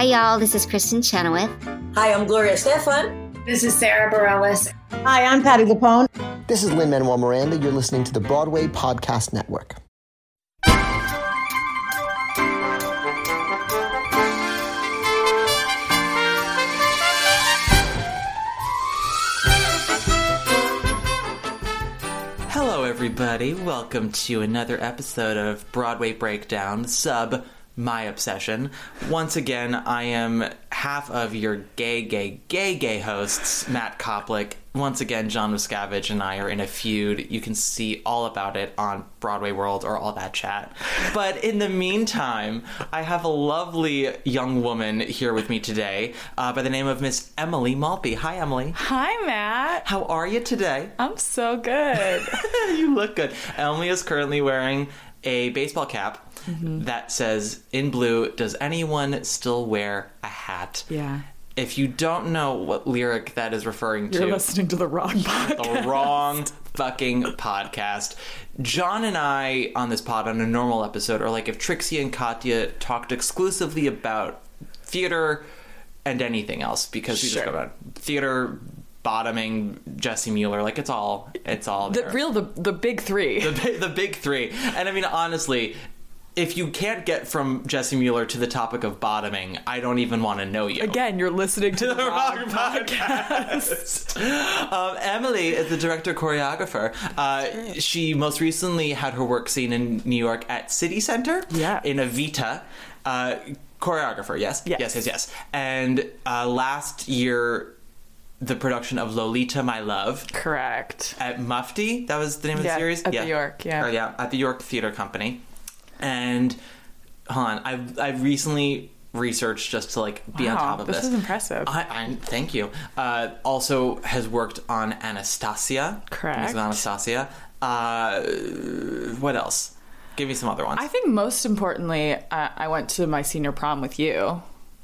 Hi, y'all. This is Kristin Chenoweth. Hi, I'm Gloria Estefan. This is Sara Bareilles. Hi, I'm Patti LuPone. This is Lin-Manuel Miranda. You're listening to the Broadway Podcast Network. Hello, everybody. Welcome to another episode of Broadway Breakdown, sub My Obsession. Once again, I am half of your gay, gay, gay, gay hosts, Matt Koplik. Once again, John Miscavige and I are in a feud. You can see all about it on Broadway World or all that chat. But in the meantime, I have a lovely young woman here with me today uh, by the name of Miss Emily Maltby. Hi, Emily. Hi, Matt. How are you today? I'm so good. you look good. Emily is currently wearing a baseball cap Mm-hmm. that says in blue, Does anyone still wear a hat? yeah. If you don't know what lyric that is referring to, You're listening to the wrong podcast. the wrong fucking podcast. John and I on this pod on a normal episode are like if Trixie and Katya talked exclusively about theater and anything else because we Sure. just go about theater bottoming Jessie Mueller like it's all it's all The real the the big three. the, the big three. And I mean, honestly, if you can't get from Jessie Mueller to the topic of bottoming, I don't even want to know you. Again, you're listening to the, The wrong, wrong podcast. um, Emily is the director choreographer. Uh, she most recently had her work seen in New York at City Center. Yeah. In Evita. Uh, choreographer, yes? Yes. Yes, yes, yes. And uh, last year, the production of Lolita, My Love. Correct. at Mufti. That was the name of Yeah, the series. at the York, yeah. Oh, yeah, at the York Theater Company. And hold on, I I recently researched just to like be on top of this this. is impressive. I, I thank you. Uh, also has worked on Anastasia. Correct. Anastasia. Uh, what else? Give me some other ones. I think most importantly, uh, I went to my senior prom with you,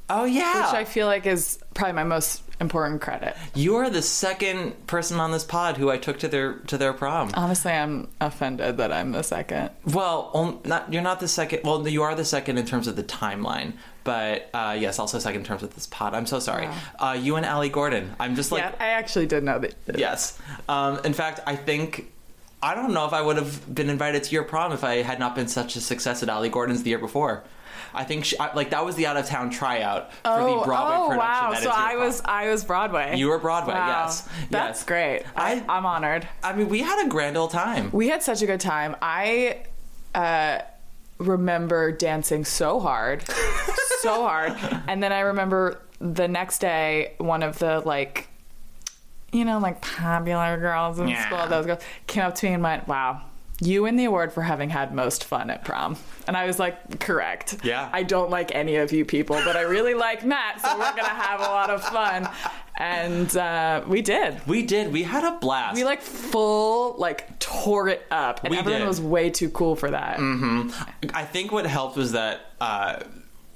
oh yeah, which I feel like is probably my most important credit. you are the second person on this pod who I took to their to their prom. Honestly, I'm offended that I'm the second. Well, on- not you're not the second. Well, you are the second in terms of the timeline, but uh, yes, also second in terms of this pod. I'm so sorry. Uh, you and Allie Gordon. I'm just like yeah, I actually did know that. yes. Um, in fact, I think I don't know if I would have been invited to your prom if I had not been such a success at Allie Gordon's the year before. I think she, I, like that was the out of town tryout for Oh, the Broadway oh production. wow! So I was I was Broadway. You were Broadway, Wow. yes. That's Yes. great. I, I- I'm honored. I mean, we had a grand old time. We had such a good time. I uh, remember dancing so hard, so hard, and then I remember the next day, one of the like, you know, like popular girls in Yeah. school, those girls came up to me and went, "Wow." You win the award for having had most fun at prom. And I was like, correct. Yeah. I don't like any of you people, but I really like Matt, so we're going to have a lot of fun. And uh, we did. We did. We had a blast. We like full like tore it up, and We everyone did. was way too cool for that. I think what helped was that uh,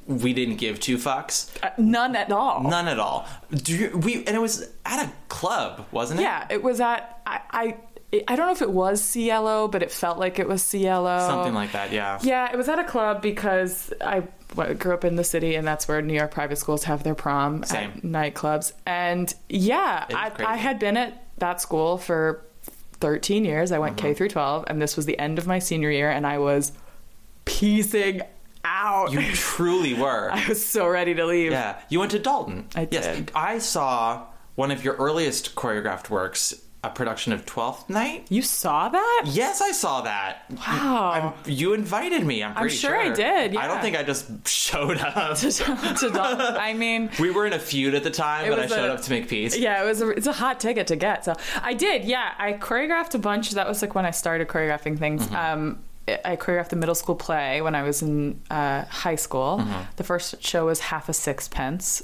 we didn't give two fucks. Uh, none at all. None at all. Do you, we and it was at a club, wasn't it? Yeah, it was at I, I I don't know if it was Cielo, but it felt like it was Cielo. Something like that. Yeah. Yeah, it was at a club because I grew up in the city, and that's where New York private schools have their prom Same. at nightclubs. And yeah, I. I had been at that school for 13 years. I went Mm-hmm. K through 12, and this was the end of my senior year, and I was piecing out. You truly were. I was so ready to leave. Yeah. You went to Dalton. I Yes. did. I saw one of your earliest choreographed works, a production of Twelfth Night. You saw that? Yes, I saw that. Wow. I'm, you invited me. I'm pretty sure I did, I don't think I just showed up. to, to I mean, we were in a feud at the time, but I showed a- up to make peace. yeah, it was a, it's a hot ticket to get. So I did, yeah. I choreographed a bunch. That was like when I started choreographing things. Mm-hmm. Um, I choreographed the middle school play when I was in uh, high school. Mm-hmm. The first show was Half a Sixpence.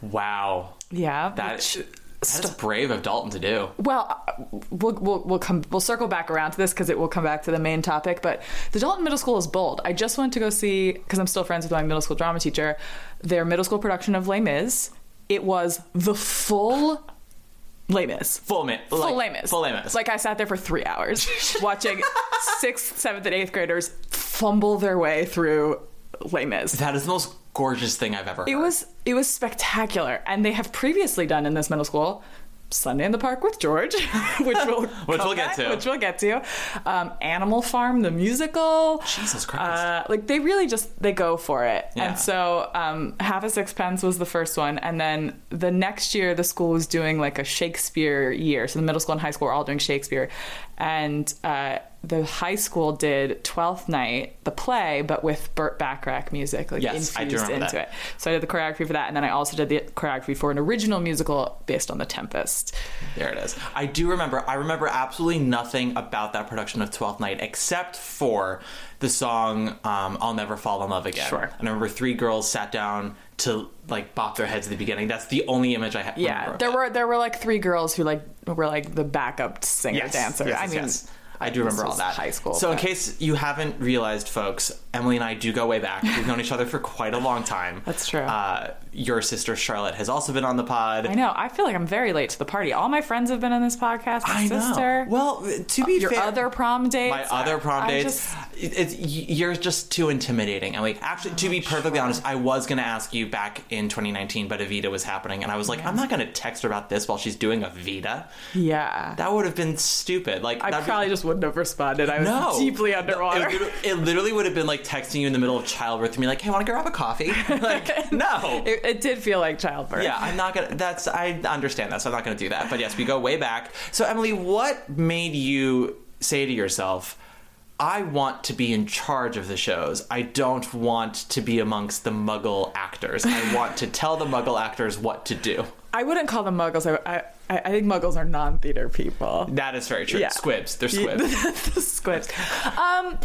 Wow. Yeah, That, which- that's brave of Dalton to do. Well, uh, we'll, we'll we'll come we'll circle back around to this because it will come back to the main topic. But the Dalton Middle School is bold. I just went to go see because I'm still friends with my middle school drama teacher. Their middle school production of Les Mis. It was the full Les Mis. Full mi- Full like, Les Mis. Full Les Mis. Like I sat there for three hours watching sixth, seventh, and eighth graders fumble their way through Les Mis. that is the most gorgeous thing I've ever heard. It was it was spectacular, and they have previously done in this middle school. Sunday in the Park with George, which we'll Which we'll get to. which we'll get to. Um, Animal Farm, the musical. Jesus Christ. Uh, like they really just they go for it, Yeah. and so um, Half a Sixpence was the first one, and then the next year the school was doing like a Shakespeare year. So the middle school and high school were all doing Shakespeare, and uh, the high school did Twelfth Night, the play, but with Burt Bacharach music, like Yes, I infused remember into that. it. So I did the choreography for that, and then I also did the choreography for an original musical based on The Tempest. There it is. I do remember. I remember absolutely nothing about that production of Twelfth Night except for the song um, "I'll Never Fall in Love Again." Sure. And I remember three girls sat down to like bop their heads at the beginning. That's the only image I have. Yeah, there were there were like three girls who like were like the backup singer yes, dancer. Yes, I mean, yes. I do remember all that. high school. So, in case you haven't realized, folks, Emily and I do go way back. We've known each other for quite a long time. That's true. Uh, your sister Charlotte has also been on the pod. I know. I feel like I'm very late to the party. All my friends have been on this podcast. My I know. sister. Well, to be fair. your fair, other prom dates. my other prom I dates. just- it's, you're just too intimidating. And like, actually, to be perfectly honest, I was gonna ask you back in 2019, but Evita was happening, and I was like, I'm not gonna text her about this while she's doing Evita. yeah. That would have been stupid. Like, I that'd be- probably just wouldn't have responded. I was no deeply It, underwater. literally- it literally would have been like texting you in the middle of childbirth and be like, "Hey, want to grab a coffee?" like, no. It, it did feel like childbirth. Yeah, I'm not gonna. That's I understand that, so I'm not gonna do that. But yes, we go way back. So Emily, what made you say to yourself, "I want to be in charge of the shows. I don't want to be amongst the Muggle actors. I want to tell the Muggle actors what to do." I wouldn't call them muggles. I, I, I think muggles are non-theater people. That is very true. Yeah. Squibs, they're squibs. the squibs. Um,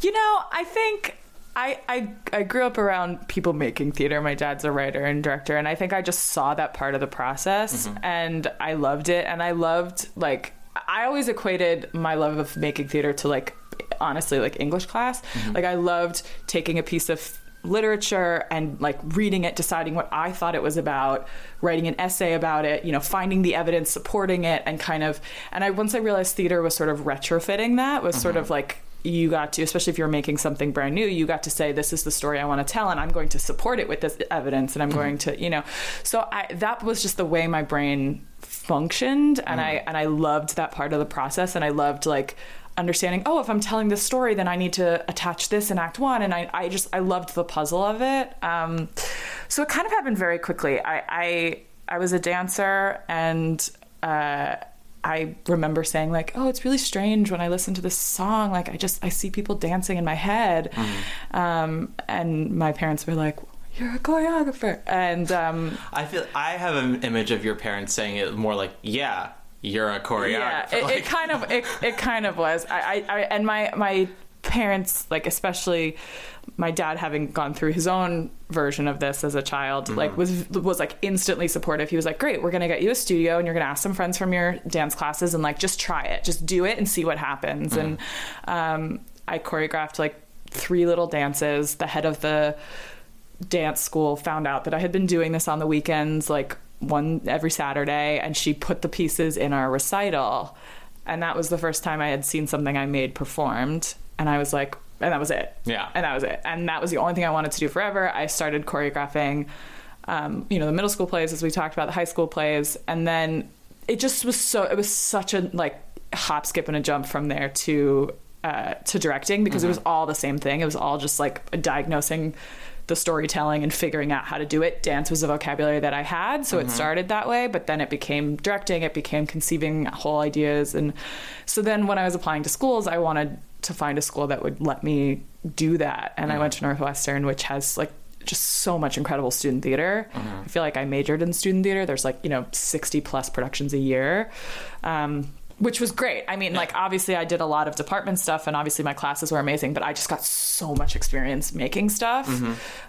you know, I think I, I I grew up around people making theater. My dad's a writer and director, and I think I just saw that part of the process, and I loved it. And I loved like I always equated my love of making theater to like honestly like English class. Like I loved taking a piece of literature and like reading it deciding what i thought it was about writing an essay about it you know finding the evidence supporting it and kind of and i once i realized theater was sort of retrofitting that was sort of mm-hmm. like you got to especially if you're making something brand new you got to say this is the story i want to tell and i'm going to support it with this evidence and i'm mm-hmm. going to you know. So i that was just the way my brain functioned and mm-hmm. i and i loved that part of the process and i loved like understanding oh if i'm telling this story then i need to attach this in act one and i, I just i loved the puzzle of it. Um, so it kind of happened very quickly. I i, I was a dancer and uh, I remember saying like, "Oh, it's really strange when I listen to this song. Like, I just I see people dancing in my head," um, and my parents were like, "You're a choreographer," and um, I feel I have an image of your parents saying it more like, "Yeah, you're a choreographer." yeah, it, Like- it kind of it, it kind of was. I, I, I and my my parents like especially my dad having gone through his own version of this as a child like was was like instantly supportive. He was like great we're gonna get you a studio and you're gonna ask some friends from your dance classes and like just try it. Just do it and see what happens. And um, i choreographed like three little dances. The head of the dance school found out that I had been doing this on the weekends, like one every Saturday, and she put the pieces in our recital. And that was the first time I had seen something I made performed. And I was like, and that was it. Yeah. And that was it. And that was the only thing I wanted to do forever. I started choreographing, um, you know, the middle school plays, as we talked about, the high school plays. And then it just was so, it was such a like hop, skip, and a jump from there to, uh, to directing because it was all the same thing. It was all just like diagnosing the storytelling and figuring out how to do it. Dance was a vocabulary that I had, so it mm-hmm. started that way, but then it became directing, it became conceiving whole ideas. And so then when I was applying to schools, I wanted to find a school that would let me do that. And I mm-hmm. went to Northwestern, which has like just so much incredible student theater. Mm-hmm. I feel like I majored in student theater. There's like, you know, 60 plus productions a year. Um, which was great. I mean, like obviously I did a lot of department stuff, and obviously my classes were amazing. But I just got so much experience making stuff.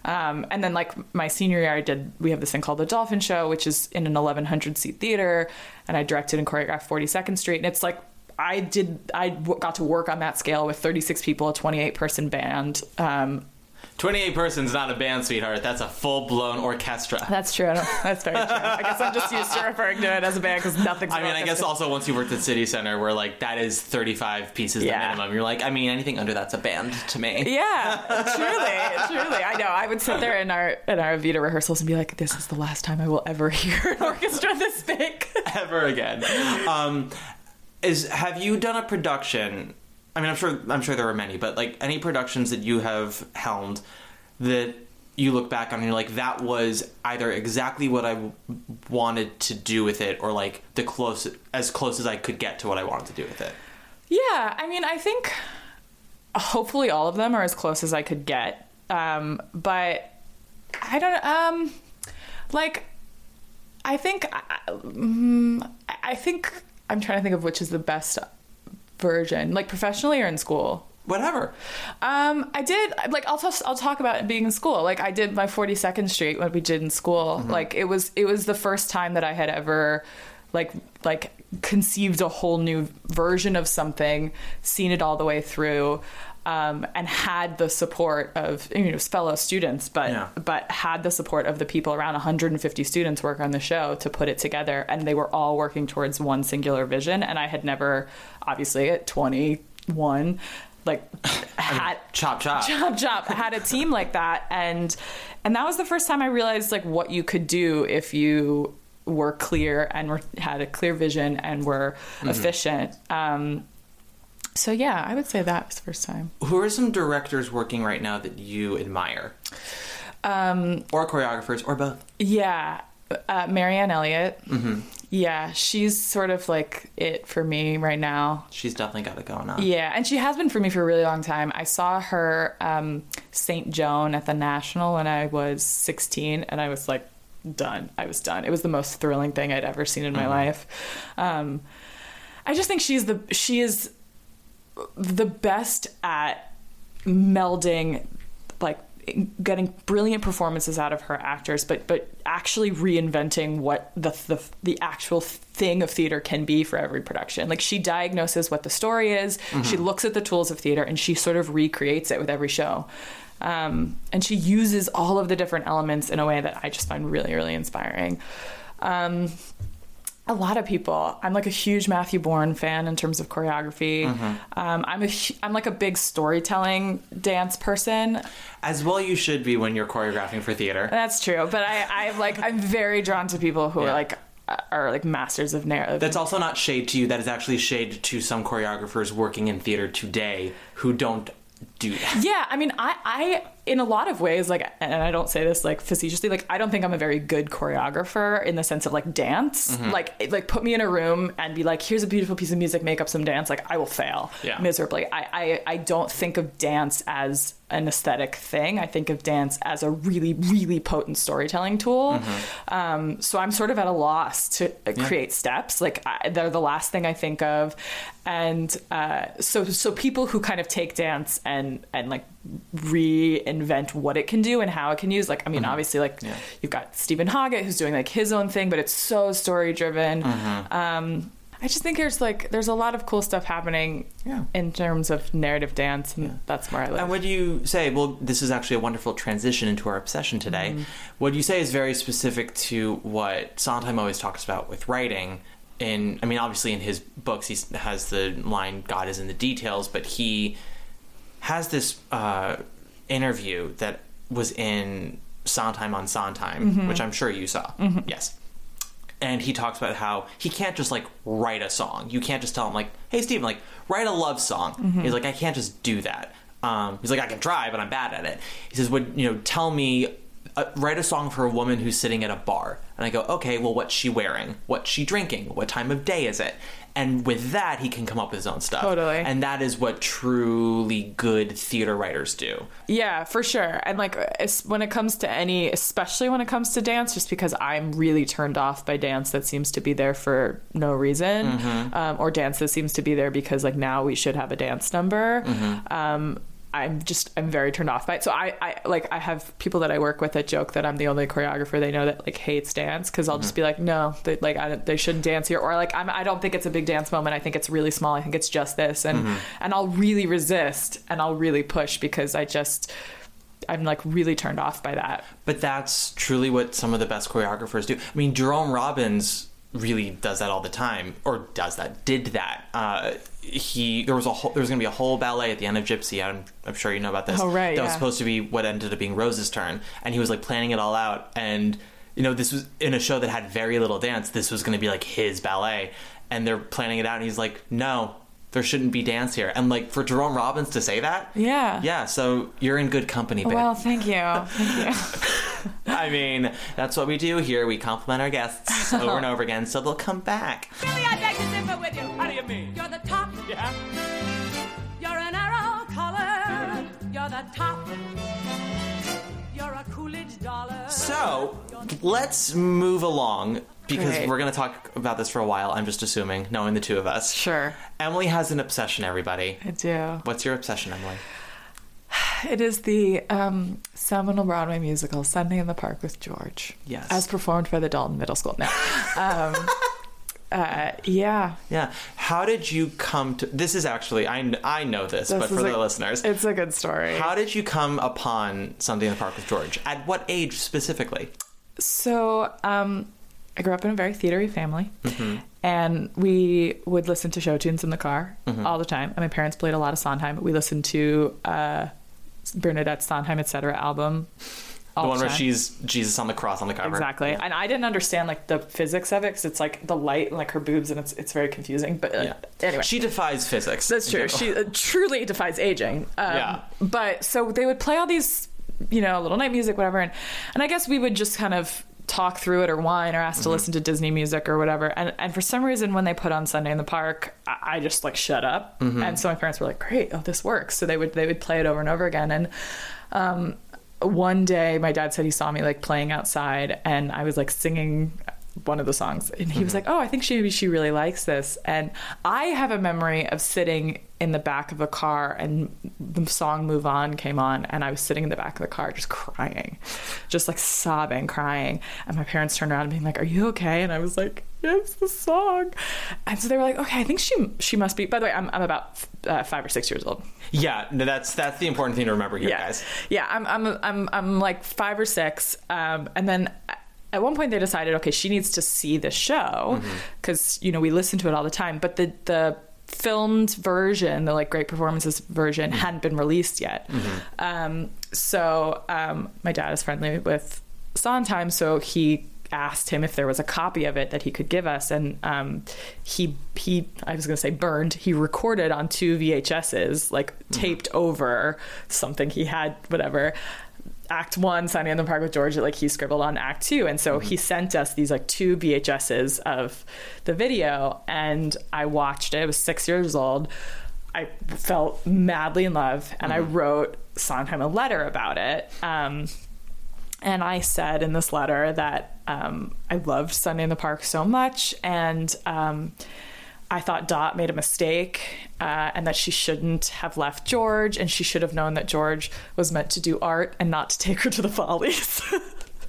Um, and then like my senior year, I did. We have this thing called the Dolphin Show, which is in an 1100 seat theater, and I directed and choreographed 42nd Street, and it's like. I did. I w- got to work on that scale with 36 people, a 28 person band. Um, 28 persons, not a band, sweetheart. That's a full blown orchestra. That's true. That's very true. I guess I'm just used to referring to it as a band because nothing's. I mean, I guess also once you worked at City Center, where like that is 35 pieces Yeah. the minimum, you're like, I mean, anything under that's a band to me. Yeah, truly, truly. I know. I would sit there in our in our Evita rehearsals and be like, "This is the last time I will ever hear an orchestra this big." ever again. Um, is have you done a production? I mean, I'm sure I'm sure there are many, but like any productions that you have helmed that you look back on and you're like, that was either exactly what I w- wanted to do with it, or like the close as close as I could get to what I wanted to do with it. Yeah, I mean, I think hopefully all of them are as close as I could get. Um, but I don't um like I think I, mm, I think I'm trying to think of which is the best version, like professionally or in school. Whatever. Um, I did like I'll talk, I'll talk about being in school. Like I did my 42nd Street what we did in school. Like it was it was the first time that I had ever like like conceived a whole new version of something, seen it all the way through. Um, and had the support of you know fellow students, but Yeah. but had the support of the people around 150 students work on the show to put it together, and they were all working towards one singular vision. And I had never, obviously, at 21, like had Chop chop. chop chop had a team like that and and that was the first time i realized like what you could do if you were clear and were, had a clear vision and were efficient um so yeah i would say that was the first time Who are some directors working right now that you admire, um or choreographers, or both? yeah uh, marianne elliott yeah she's sort of like it for me right now She's definitely got it going on. Yeah, and she has been for me for a really long time. I saw her um, St. Joan at the National when I was 16, and I was like, done. I was done. It was the most thrilling thing I'd ever seen in my life. Um, I just think she's the she is the best at melding like getting brilliant performances out of her actors but but actually reinventing what the the, the actual thing of theater can be for every production. Like she diagnoses what the story is she looks at the tools of theater and she sort of recreates it with every show. Um, and she uses all of the different elements in a way that i just find really really inspiring. Um, a lot of people. I'm like a huge Matthew Bourne fan in terms of choreography. Um, I'm a I'm like a big storytelling dance person. As well, you should be when you're choreographing for theater. That's true, but I I like I'm very drawn to people who Yeah. are like uh, are like masters of narrative. That's also not shade to you. That is actually shade to some choreographers working in theater today who don't do that. yeah, I mean, I, I, in a lot of ways, like, and I don't say this like facetiously, like, I don't think I'm a very good choreographer in the sense of like dance. Mm-hmm. Like, like put me in a room and be like, here's a beautiful piece of music, make up some dance. Like, I will fail Yeah. miserably. I, I, I don't think of dance as an aesthetic thing. I think of dance as a really, really potent storytelling tool. Mm-hmm. Um, so I'm sort of at a loss to uh, create steps. Like, I, they're the last thing I think of. And uh, so, so people who kind of take dance and and like reinvent what it can do and how it can use. Like, I mean, Mm-hmm. obviously, like you've got Steven Hoggett who's doing like his own thing, but it's so story driven. Mm-hmm. Um, I just think there's like there's a lot of cool stuff happening Yeah. in terms of narrative dance, and that's where I live. And what do you say? Well, this is actually a wonderful transition into our obsession today. Mm-hmm. What you say is very specific to what Sondheim always talks about with writing. In, I mean, obviously in his books, he has the line "God is in the details," but he has this uh, interview that was in Sondheim on Sondheim, Mm-hmm. which I'm sure you saw. Yes. And he talks about how he can't just like write a song. You can't just tell him like, "Hey, Stephen, like write a love song." Mm-hmm. He's like, "I can't just do that." Um, he's like, "I can try, but I'm bad at it." He says, "Would you know? Tell me, uh, write a song for a woman who's sitting at a bar." And I go, "Okay, well, what's she wearing? What's she drinking? What time of day is it?" And with that, he can come up with his own stuff. Totally. And that is what truly good theater writers do. Yeah, for sure. And like when it comes to any, especially when it comes to dance, just because I'm really turned off by dance that seems to be there for no reason, Mm-hmm. um, or dance that seems to be there because like now we should have a dance number. Mm-hmm. Um, I'm just I'm very turned off by it. So I, I like I have people that I work with that joke that I'm the only choreographer they know that like hates dance because I'll Mm-hmm. just be like no they like I, don't- they shouldn't dance here or like I'm, I don't think it's a big dance moment I think it's really small I think it's just this and Mm-hmm. and I'll really resist and I'll really push because I just I'm like really turned off by that. But that's truly what some of the best choreographers do. I mean, Jerome Robbins really does that all the time, or does that, did that. Uh, he there was a whole, there was going to be a whole ballet at the end of Gypsy. I'm, I'm sure you know about this. Oh, right, That was supposed to be what ended up being Rose's turn, and he was like planning it all out. And you know, this was in a show that had very little dance. This was going to be like his ballet, and they're planning it out. And he's like, no. There shouldn't be dance here, and like for Jerome Robbins to say that, Yeah. yeah. So you're in good company, babe. Well, thank you. Thank you. I mean, that's what we do here. We compliment our guests over and over again, so they'll come back. Really, I beg to differ with you. How do you mean? You're the top. The top. You're a Coolidge dollar. So let's move along because Great. we're going to talk about this for a while. I'm just assuming, knowing the two of us. Sure. Emily has an obsession. Everybody, I do. what's your obsession, Emily? It is the um, seminal Broadway musical "Sunday in the Park with George." Yes. as performed by the Dalton Middle School. Now. um, uh, yeah, Yeah. How did you come to? This is actually I I know this, This but for is the a- listeners, it's a good story. how did you come upon Sunday in the Park with George? At what age specifically? So, um, I grew up in a very theatery family, Mm-hmm. and we would listen to show tunes in the car Mm-hmm. all the time. And my parents played a lot of Sondheim. We listened to uh, Bernadette Sondheim, etc. album. The one where she's Jesus on the cross on the cover. Exactly, and I didn't understand like the physics of it because it's like the light and like her boobs, and it's it's very confusing. But uh, Yeah. anyway, She defies physics. That's true. She uh, truly defies aging. Um, Yeah. But so they would play all these, you know, little night music, whatever, and and I guess we would just kind of talk through it or whine or ask to listen to Disney music or whatever. And and for some reason, when they put on Sunday in the Park, I, I just like shut up. And so my parents were like, "Great, oh, this works." So they would they would play it over and over again. And um, one day, my dad said he saw me like playing outside, and I was like singing one of the songs and he was mm-hmm. like oh i think she maybe she really likes this. And i have a memory of sitting in the back of a car and the song move on came on and i was sitting in the back of the car just crying just like sobbing crying. And my parents turned around and being like are you okay? And i was like the song and so they were like okay i think she she must be by the way i'm, I'm about uh, five or six years old Yeah, no, that's that's the important thing to remember here, yeah. guys. Yeah, I'm I'm I'm I'm like five or six, um, and then at one point they decided, okay, she needs to see the show Mm-hmm. because you know we listen to it all the time, but the the filmed version, the like great performances version, Mm-hmm. hadn't been released yet. Um, so um, my dad is friendly with Sondheim, so he asked him if there was a copy of it that he could give us and um, he he I was going to say burned he recorded on two VHSs like taped over something he had whatever. Act 1 Sunny in the Park with George like he scribbled on act 2 and so he sent us these like two VHSs of the video and I watched it. I was 6 years old. I felt madly in love and I wrote Sondheim a letter about it um, and I said in this letter that um, I loved Sunday in the Park so much, and um, I thought Dot made a mistake, uh, and that she shouldn't have left George, and she should have known that George was meant to do art and not to take her to the Follies.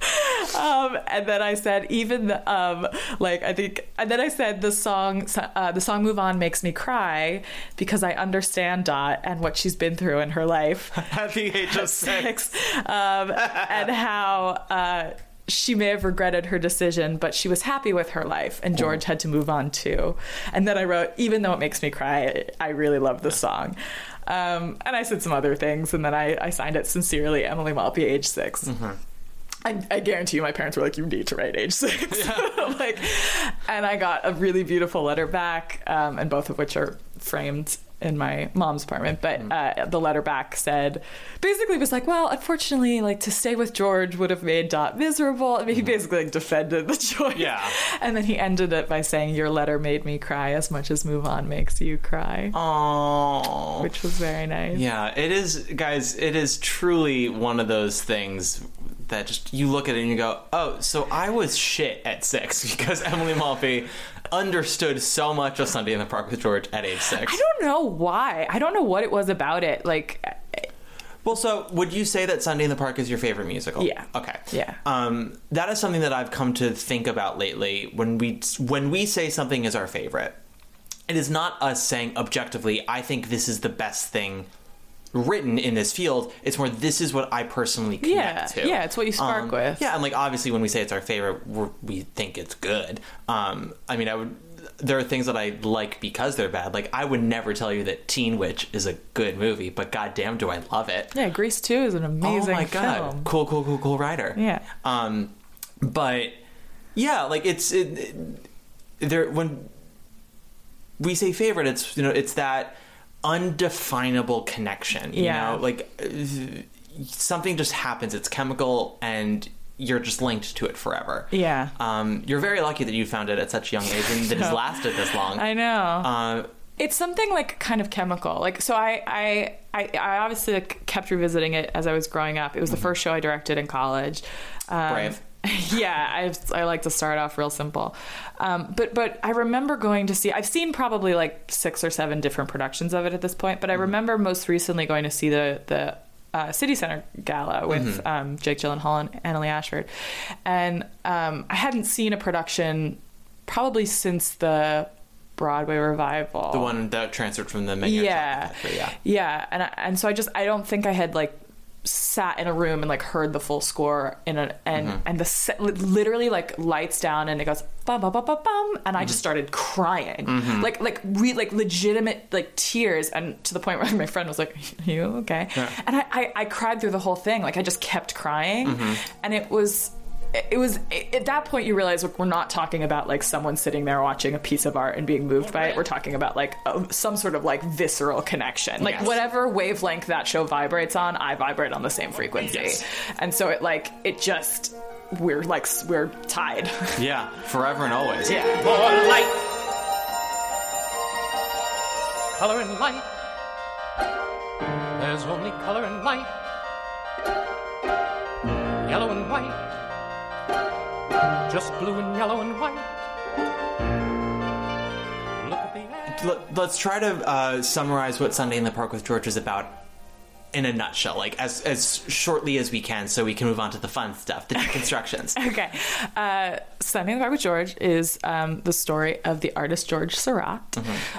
um, and then I said, even the, um, like I think, and then I said the song, uh, the song "Move On" makes me cry because I understand Dot and what she's been through in her life At the age of six. six, um, and how uh, she may have regretted her decision, but she was happy with her life, and George had to move on too. And then I wrote, even though it makes me cry, I really love this song. Um, and I said some other things, and then I, I signed it sincerely, Emily Maltby, age 6 I, I guarantee you, my parents were like, "You need to write age six. like, and I got a really beautiful letter back, um, and both of which are framed in my mom's apartment. But uh, the letter back said, basically, was like, "Well, unfortunately, like to stay with George would have made Dot miserable." I mean, he basically like defended the choice. Yeah. and then he ended it by saying, "Your letter made me cry as much as Move On makes you cry," Oh. which was very nice. Yeah, it is, guys. It is truly one of those things that just you look at it and you go, "Oh, so I was shit at six because Emily Maltby understood so much of Sunday in the Park with George at age six. I don't know why. I don't know what it was about it. Like, Well, so would you say that Sunday in the Park is your favorite musical? Yeah. Okay. Yeah. Um, that is something that I've come to think about lately. When we when we say something is our favorite, it is not us saying objectively, "I think this is the best thing written in this field. It's more this is what I personally connect Yeah, to. yeah, it's what you spark Um, with. Yeah, and like obviously when we say it's our favorite, we're, we think it's good. Um, I mean, I would. There are things that I like because they're bad. Like I would never tell you that Teen Witch is a good movie, but goddamn, do I love it! Yeah, Grease 2 is an amazing oh my god, cool, cool, cool, cool writer. Yeah. Um, but yeah, like it's it, it- there when we say favorite, it's you know it's that undefinable connection. You Yeah. know, like something just happens. It's chemical, and you're just linked to it forever. Yeah. Um, you're very lucky that you found it at such a young age and that it's No. lasted this long. I know. Uh, it's something like kind of chemical. Like so, I I I, I obviously like, kept revisiting it as I was growing up. It was the first show I directed in college. Um, Brave. yeah, I I like to start off real simple, um, but but I remember going to see. I've seen probably like six or seven different productions of it at this point, but I remember most recently going to see the the. Uh, City Center Gala with um, Jake Gyllenhaal and Annaleigh Ashford, and um, I hadn't seen a production probably since the Broadway revival. the one that transferred from the Menier yeah, yeah. yeah, and I, and so I just I don't think I had like sat in a room and like heard the full score in a and Mm-hmm. and the set, literally like lights down and it goes bum bum bum bum bum and I Mm-hmm. just started crying like like re, like legitimate like tears and to the point where my friend was like Are you okay and I, I I cried through the whole thing like I just kept crying Mm-hmm. and it was it was at that point you realize look, we're not talking about like someone sitting there watching a piece of art and being moved by it we're talking about like a, some sort of like visceral connection like Yes. whatever wavelength that show vibrates on i vibrate on the same frequency Yes. and so it like it just we're like we're tied Yeah, forever and always. yeah More light. Color and light. There's only color and light. Yellow and white. Just blue and yellow and white. Look at the edge. Let- Let's try to uh, summarize what Sunday in the Park with George is about in a nutshell, like as as shortly as we can, so we can move on to the fun stuff, the deconstructions. okay uh sunday in the park with george is um, the story of the artist george Seurat.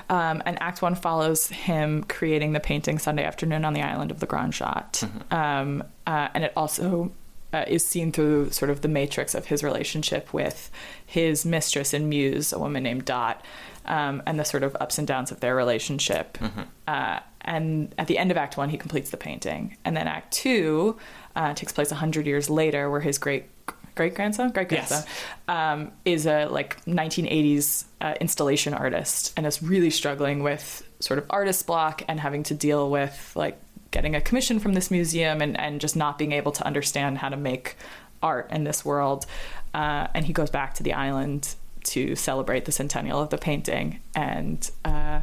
um, and act one follows him creating the painting sunday afternoon on the island of the Grande Jatte um, uh, and it also uh, is seen through sort of the matrix of his relationship with his mistress and muse a woman named dot um, and the sort of ups and downs of their relationship. Uh, and at the end of Act One, he completes the painting, and then Act Two uh, takes place hundred years later, where his great great grandson, great grandson, um, is a like 1980s uh, installation artist, and is really struggling with sort of artist block and having to deal with like getting a commission from this museum and and just not being able to understand how to make art in this world. Uh, and he goes back to the island to celebrate the centennial of the painting, and. Uh,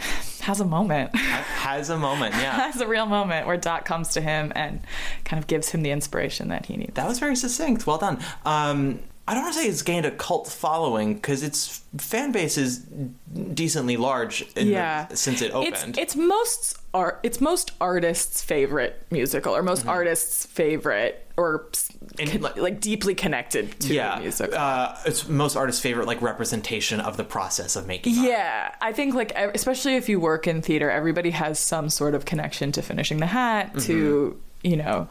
has a moment. Has a moment, yeah. has a real moment where Dot comes to him and kind of gives him the inspiration that he needs. That was very succinct. Well done. Um, I don't want to say it's gained a cult following because its fan base is decently large in the- yeah, since it opened. it's most art. It's most artists' favorite musical, or most artists' favorite, or And, con- like- deeply connected to yeah, the music. uh, it's most artists' favorite like representation of the process of making. art. Yeah, I think like especially if you work in theater, everybody has some sort of connection to finishing the hat, to Mm-hmm. you know,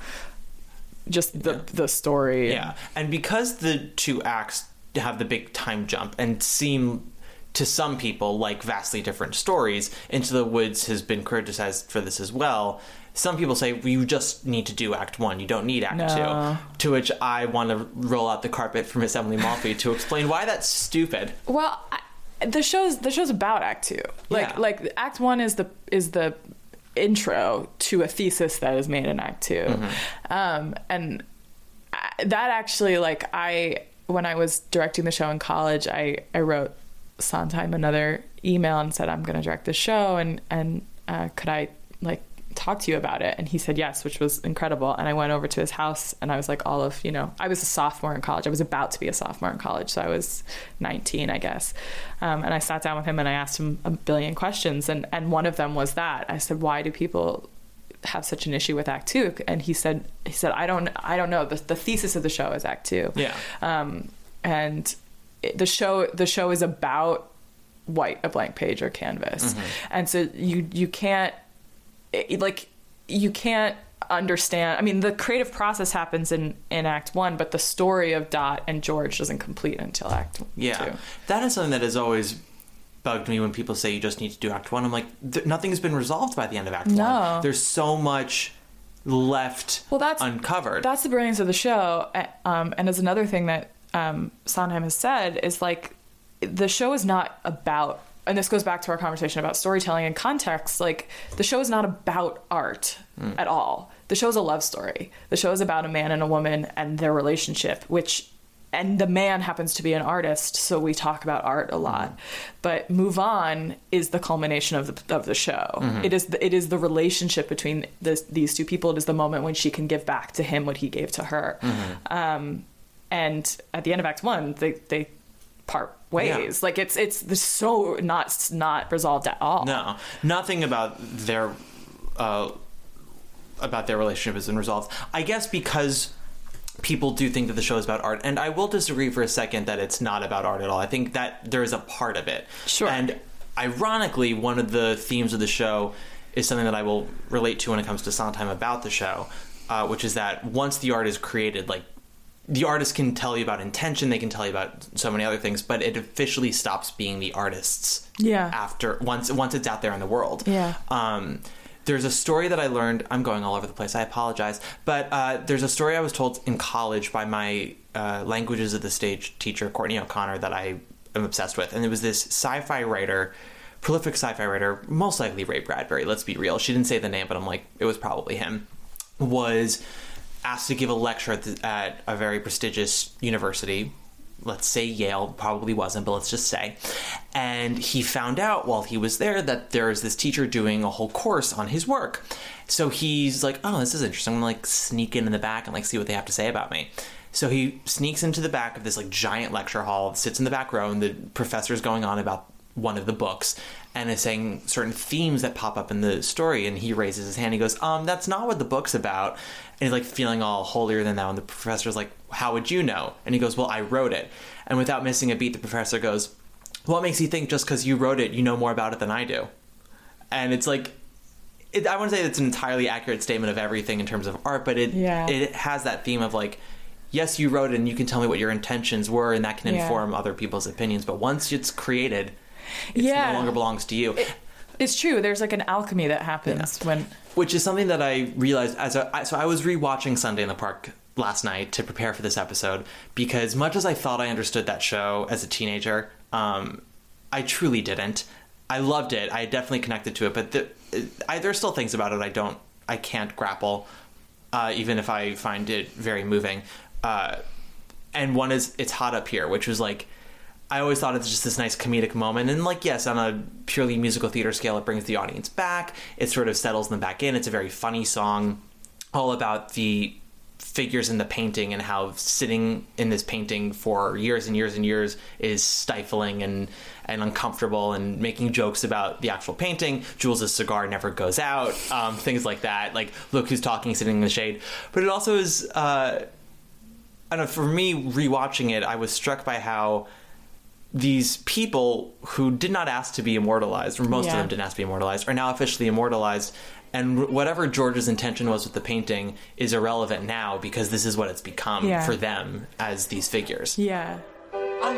just the the story. Yeah, and because the two acts have the big time jump and seem to some people like vastly different stories, Into the Woods has been criticized for this as well. Some people say well, you just need to do Act One, you don't need Act No. Two. To which I want to roll out the carpet for Miss Emily Maltby to explain why that's stupid. Well, I, the show's the show's about Act Two. Like Yeah. like Act One is the is the intro to a thesis that is made in Act 2 Mm-hmm. um, and I, that actually like I when I was directing the show in college, I I wrote Sondheim another email and said I'm going to direct the show and and uh, could I like talk to you about it? And he said yes which was incredible. And i went over to his house and i was like all of you know i was a sophomore in college. I was about to be a sophomore in college. So i was 19 i guess. Um, and i sat down with him and i asked him a billion questions. And and one of them was that. I said why do people have such an issue with act two? And he said he said i don't i don't know. The, the thesis of the show is act two. Yeah. um, and it, the show the show is about white a blank page or canvas. And so you you can't it, like you can't understand i mean the creative process happens in in act one but the story of dot and george doesn't complete until act Yeah, two that is something that has always bugged me when people say you just need to do Act One. I'm like, th- nothing's been resolved by the end of Act No. One. There's so much left well that's uncovered. that's the brilliance of the show um, and as another thing that um, sondheim has said is like the show is not about and this goes back to our conversation about storytelling and context like the show is not about art hmm. at all. The show is a love story. The show is about a man and a woman and their relationship which and the man happens to be an artist so we talk about art a lot. Hmm. But move on is the culmination of the of the show. Mm-hmm. It is the, it is the relationship between this, these two people. It is the moment when she can give back to him what he gave to her. Mm-hmm. Um, and at the end of act 1 they they part ways like it's it's it's so not not resolved at all no, nothing about their uh, about their relationship has been resolved. I guess because people do think that the show is about art, and I will disagree for a second that it's not about art at all. I think that there is a part of it. Sure. And ironically, one of the themes of the show is something that I will relate to when it comes to Sondheim about the show, uh, which is that once the art is created, like the artist can tell you about intention, they can tell you about so many other things, but it officially stops being the artist's Yeah. after once once it's out there in the world. Yeah. Um, there's a story that I learned. I'm going all over the place. I apologize, but uh, there's a story I was told in college by my uh, languages of the stage teacher Courtney O'Connor that I am obsessed with, and it was this sci-fi writer, prolific sci-fi writer, most likely Ray Bradbury. Let's be real. She didn't say the name, but I'm like, it was probably him. Was asked to give a lecture at, the, at a very prestigious university let's say Yale probably wasn't, but let's just say. And he found out while he was there that there is this teacher doing a whole course on his work. So he's like, "Oh, this is interesting. I'm gonna like sneak in in the back and like see what they have to say about me." So he sneaks into the back of this like giant lecture hall, sits in the back row, and the professor's going on about one of the books and is saying certain themes that pop up in the story and he raises his hand he goes um that's not what the book's about and he's like feeling all holier than thou and the professor's like how would you know and he goes well i wrote it and without missing a beat the professor goes what makes you think just because you wrote it you know more about it than i do and it's like it, i wouldn't say it's an entirely accurate statement of everything in terms of art but it Yeah. it has that theme of like yes you wrote it and you can tell me what your intentions were and that can Yeah. inform other people's opinions but once it's created it Yeah. no longer belongs to you it's true there's like an alchemy that happens when which is something that I realized as I- so I was rewatching Sunday in the Park last night to prepare for this episode because much as I thought I understood that show as a teenager, um, I truly didn't. I loved it. I definitely connected to it, but the, I, there's still things about it I don't, I can't grapple, uh, even if I find it very moving. Uh, and one is it's hot up here, which was like I always thought it's just this nice comedic moment, and like yes, on a purely musical theater scale, it brings the audience back. It sort of settles them back in. It's a very funny song, all about the figures in the painting and how sitting in this painting for years and years and years is stifling and and uncomfortable and making jokes about the actual painting Jules' cigar never goes out um, things like that like look who's talking sitting in the shade but it also is uh, I don't know for me rewatching it I was struck by how these people who did not ask to be immortalized, or most of them didn't ask to be immortalized, are now officially immortalized. And whatever George's intention was with the painting is irrelevant now because this is what it's become Yeah. for them as these figures. yeah A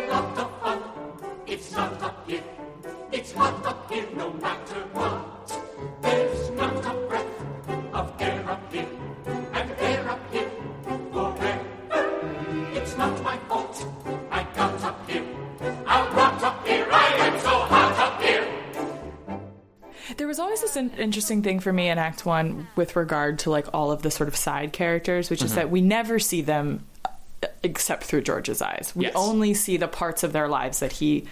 lot of fun. It's not up here. It's hot up here no matter what. There's not a breath was always this in- interesting thing for me in Act One with regard to like all of the sort of side characters, which Mm-hmm. is that we never see them uh, except through George's eyes. We Yes. only see the parts of their lives that he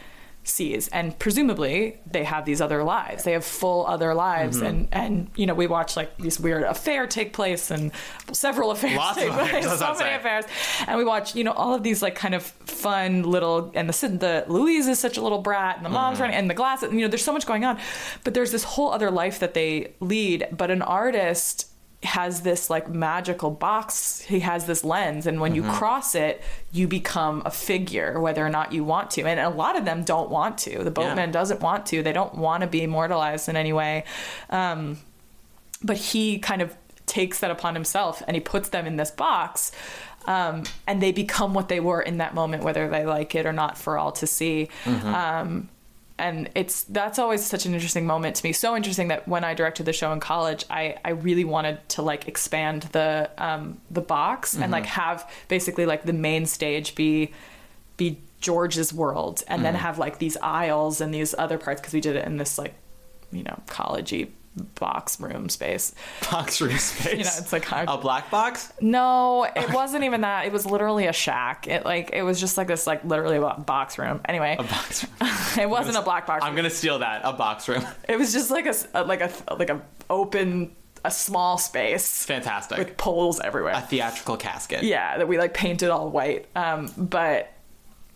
sees, and presumably they have these other lives. They have full other lives, Mm-hmm. and and you know we watch like these weird affair take place and several affairs Lots of take affairs, place, so many affairs, and we watch you know all of these like kind of fun little and the the Louise is such a little brat and the mom's Mm-hmm. running and the glass you know there's so much going on but there's this whole other life that they lead but an artist has this like magical box he has this lens and when Mm-hmm. you cross it you become a figure whether or not you want to. And a lot of them don't want to. The boatman doesn't want to. They don't want to be immortalized in any way. Um but he kind of takes that upon himself and he puts them in this box um, and they become what they were in that moment whether they like it or not for all to see. Um, and it's that's always such an interesting moment to me. So interesting that when i directed the show in college i, I really wanted to like expand the um, the box and like have basically like the main stage be be george's world and then have like these aisles and these other parts because we did it in this like you know collegey box room space Box room space. you know it's like hard a black box. no, it wasn't even that. It was literally a shack. It like it was just like this like literally a box room. Anyway, A box room. it wasn't a black box. I'm gonna steal that. A box room. It was just like a like a like a open a small space Fantastic. with poles everywhere. a theatrical casket. yeah, that we like painted all white. Um, but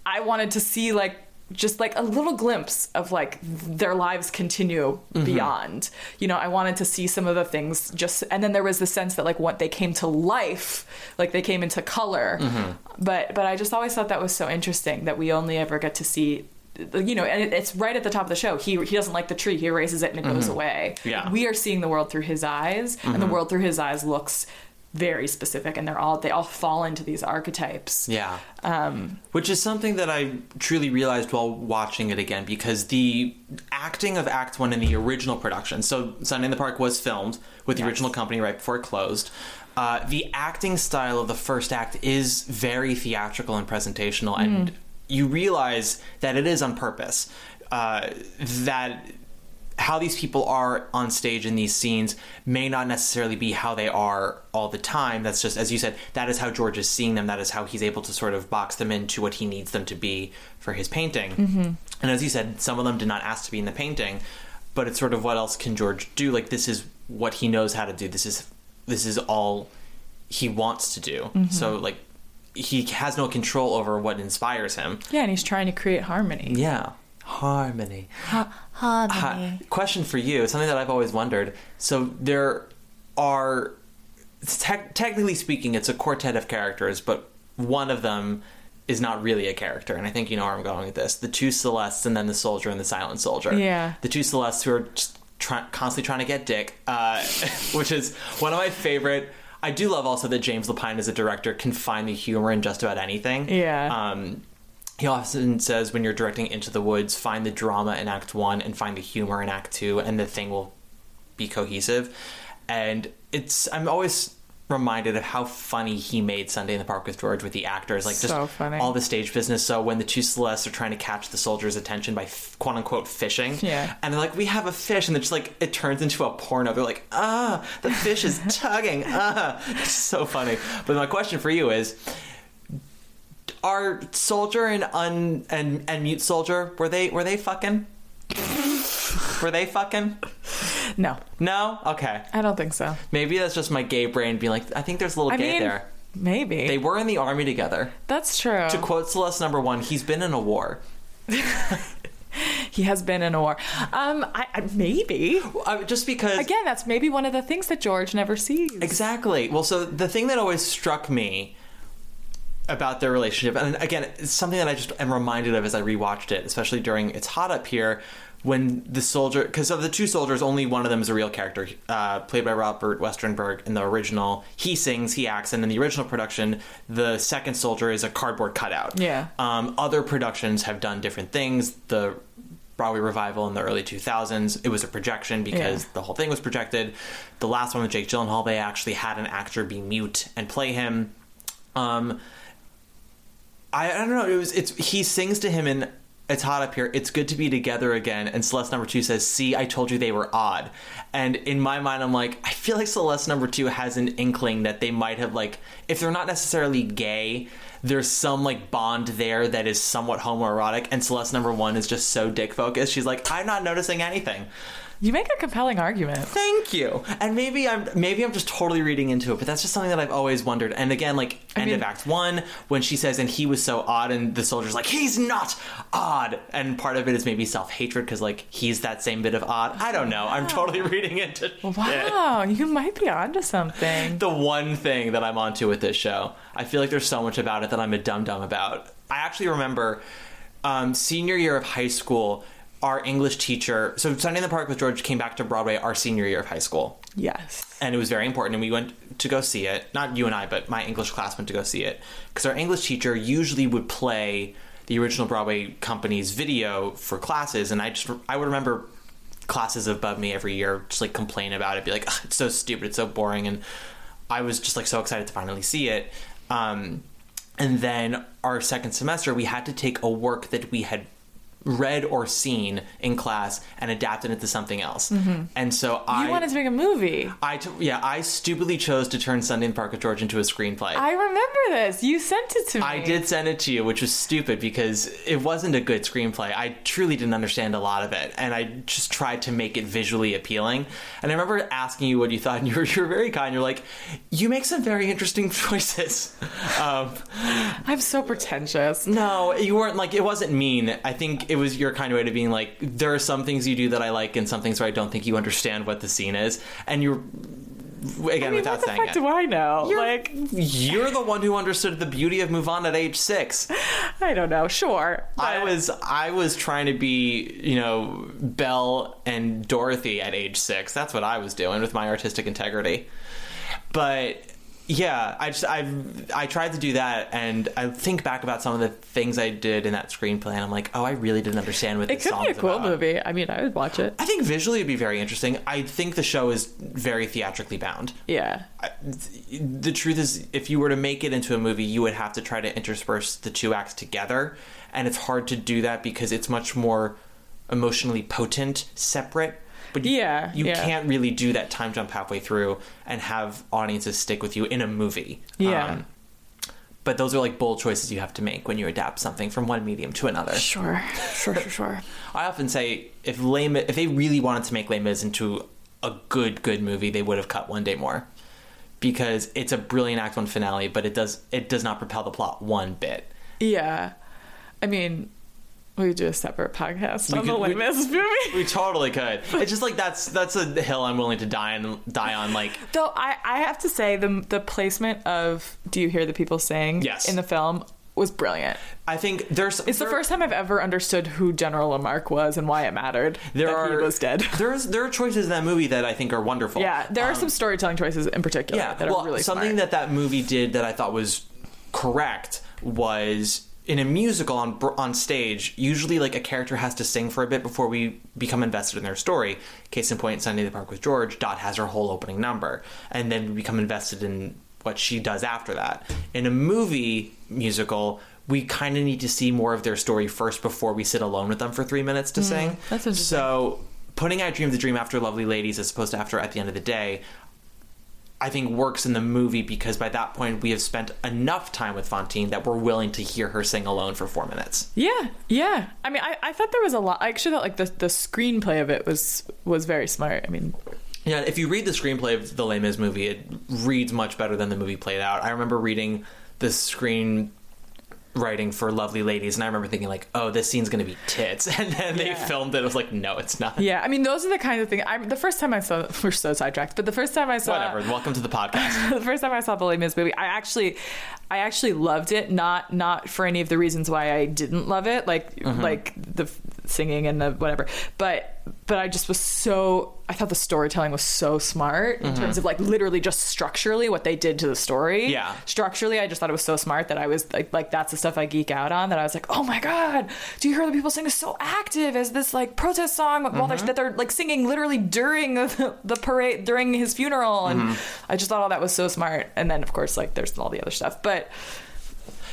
I wanted to see like just like a little glimpse of like their lives continue mm-hmm. beyond. You know, I wanted to see some of the things just and then there was the sense that like what they came to life, like they came into color. Mm-hmm. But but I just always thought that was so interesting that we only ever get to see you know, and it's right at the top of the show. He he doesn't like the tree. He erases it and it goes mm-hmm. away. Yeah. we are seeing the world through his eyes, and the world through his eyes looks very specific, and they're all they all fall into these archetypes. Yeah. Um, Which is something that I truly realized while watching it again because the acting of Act One in the original production, so Sunday in the Park was filmed with the Yes. original company right before it closed. Uh, the acting style of the first act is very theatrical and presentational, and you realize that it is on purpose. Uh, that how these people are on stage in these scenes may not necessarily be how they are all the time. That's just, as you said, that is how George is seeing them. That is how he's able to sort of box them into what he needs them to be for his painting. Mm-hmm. And as you said, some of them did not ask to be in the painting, but it's sort of what else can George do? Like this is what he knows how to do. This is this is all he wants to do. Mm-hmm. So like he has no control over what inspires him. yeah, and he's trying to create harmony. Yeah. Harmony. Harmony. Ha- question for you. Something that I've always wondered. So there are, tec- technically speaking, it's a quartet of characters, but one of them is not really a character, and I think you know where I'm going with this. The two Celestes, and then the soldier and the silent soldier. Yeah. The two Celestes who are just try- constantly trying to get dick, uh, which is one of my favorite. I do love also that James Lapine as a director can find the humor in just about anything. Yeah. Um, he often says when you're directing Into the Woods, find the drama in Act One and find the humor in Act Two, and the thing will be cohesive. And it's I'm always reminded of how funny he made Sunday in the Park with George with the actors, like just So funny. all the stage business. So when the two Celestes are trying to catch the soldiers' attention by quote unquote fishing, Yeah. and they're like, "We have a fish," and it's just like it turns into a porno. They're like, "Ah, the fish is tugging." Ah, it's so funny. But my question for you is are soldier and un and and mute soldier were they were they fucking were they fucking No, no okay I don't think so. maybe that's just my gay brain being like i think there's a little I gay mean, there maybe they were in the army together that's true. to quote celeste number one he's been in a war he has been in a war. Um, I, I maybe uh, just because again, that's maybe one of the things that George never sees. Exactly. Well, so the thing that always struck me about their relationship, and again, it's something that I just am reminded of as I rewatched it, especially during It's Hot Up Here, when the soldier, because of the two soldiers, only one of them is a real character, uh, played by Robert Westenberg in the original. He sings, he acts, and in the original production, the second soldier is a cardboard cutout. Yeah. Um, other productions have done different things. The Broadway revival in the early 2000s, it was a projection because Yeah. the whole thing was projected. The last one with Jake Gyllenhaal, they actually had an actor be mute and play him. Um, I, I don't know. It was it's he sings to him in it's hot up here. It's good to be together again. And Celeste number two says, "See, I told you they were odd." And in my mind, I'm like, I feel like Celeste number two has an inkling that they might have like, if they're not necessarily gay, there's some like bond there that is somewhat homoerotic. And Celeste number one is just so dick focused. She's like, I'm not noticing anything. You make a compelling argument. Thank you. And maybe I'm maybe I'm just totally reading into it, but that's just something that I've always wondered. And again, like end mean- of Act One, when she says, "And he was so odd," and the soldier's like, "He's not odd," and part of it is maybe self hatred because like he's that same bit of odd. I don't know. I'm totally reading into shit. Wow, you might be onto something. the one thing that I'm onto with this show. I feel like there's so much about it that I'm a dum dum about. I actually remember um, senior year of high school. Our English teacher, so Sunday in the Park with George came back to Broadway our senior year of high school. Yes. and it was very important and we went to go see it not you and i but my english class went to go see it because our english teacher usually would play the original broadway company's video for classes and i just i would remember classes above me every year just like complain about it be like it's so stupid it's so boring and i was just like so excited to finally see it um, and then our second semester we had to take a work that we had read or seen in class and adapted it to something else and so i You wanted to make a movie. I t- yeah, I stupidly chose to turn Sunday in the Park with George into a screenplay. I remember this. You sent it to me. I did send it to you, which was stupid because it wasn't a good screenplay. I truly didn't understand a lot of it, and I just tried to make it visually appealing. And I remember asking you what you thought, and you were, you were very kind. You're like, "You make some very interesting choices." Um, I'm so pretentious. no, you weren't like it wasn't mean. I think it was your kind of way to being like, there are some things you do that I like, and some things where I don't think you understand what the scene is, and you're again I mean, without saying it. do I know? You're- like, You're the one who understood the beauty of Move On at age six. I don't know. Sure. I was I was trying to be, you know, Belle and Dorothy at age six. That's what I was doing with my artistic integrity. But yeah, I just I I tried to do that, and I think back about some of the things I did in that screenplay, and I'm like, oh, I really didn't understand what It this could song be a cool about. movie. I mean, I would watch it. I think visually it'd be very interesting. I think the show is very theatrically bound. Yeah. the truth is if you were to make it into a movie you would have to try to intersperse the two acts together and it's hard to do that because it's much more emotionally potent separate but you, Yeah, you yeah. can't really do that time jump halfway through and have audiences stick with you in a movie Yeah. Um, but those are like bold choices you have to make when you adapt something from one medium to another Sure. Sure, sure, sure. I often say if Mis, if they really wanted to make Les Mis into a good good movie, they would have cut one day more because it's a brilliant Act One finale, but it does it does not propel the plot one bit. Yeah. I mean, we could do a separate podcast We on the could- we- Les Mis movie. We totally could. It's just like that's that's a hill I'm willing to die on. Die on. Like Though I, I have to say the the placement of "Do you hear the people sing?" Yes. in the film was brilliant. I think there's It's the first time I've ever understood who General Lamarque was and why it mattered there that are he was dead. There's there are choices in that movie that I think are wonderful. Yeah, there are some storytelling choices in particular Um, yeah, that well, are really something smart. that that movie did that I thought was correct was in a musical on on stage. Usually, like a character has to sing for a bit before we become invested in their story. Case in point, Sunday in the Park with George. Dot has her whole opening number, and then we become invested in what she does after that. In a movie musical. We kind of need to see more of their story first before we sit alone with them for three minutes to sing. Mm, that's interesting. So, putting I Dream the Dream after Lovely Ladies as opposed to after At the End of the Day, I think works in the movie because by that point we have spent enough time with Fantine that we're willing to hear her sing alone for four minutes. Yeah, yeah. I mean, I, I thought there was a lot. I actually thought like the the screenplay of it was was very smart. I mean, Yeah, if you read the screenplay of the Les Mis movie, it reads much better than the movie played out. I remember reading the screen writing for Lovely Ladies, and I remember thinking like, "Oh, this scene's going to be tits," and then they Yeah. filmed it. It was like, "No, it's not." yeah. I mean, those are the kinds of things. I the first time I saw we're so sidetracked, but the first time I saw Whatever. Welcome to the podcast. the first time I saw the Les Mis movie, I actually, I actually loved it. Not not for any of the reasons why I didn't love it, like Mm-hmm. like the singing and the whatever. But but I just was so. I thought the storytelling was so smart in terms of like literally just structurally what they did to the story. Mm-hmm. Yeah. structurally, I just thought it was so smart that I was like like that's the stuff I geek out on. That I was like, oh my god, do you hear the people sing is so active as this like protest song while Mm-hmm. they're, that they're like singing literally during the, the parade during his funeral, and Mm-hmm. I just thought all that was so smart. And then of course like there's all the other stuff, but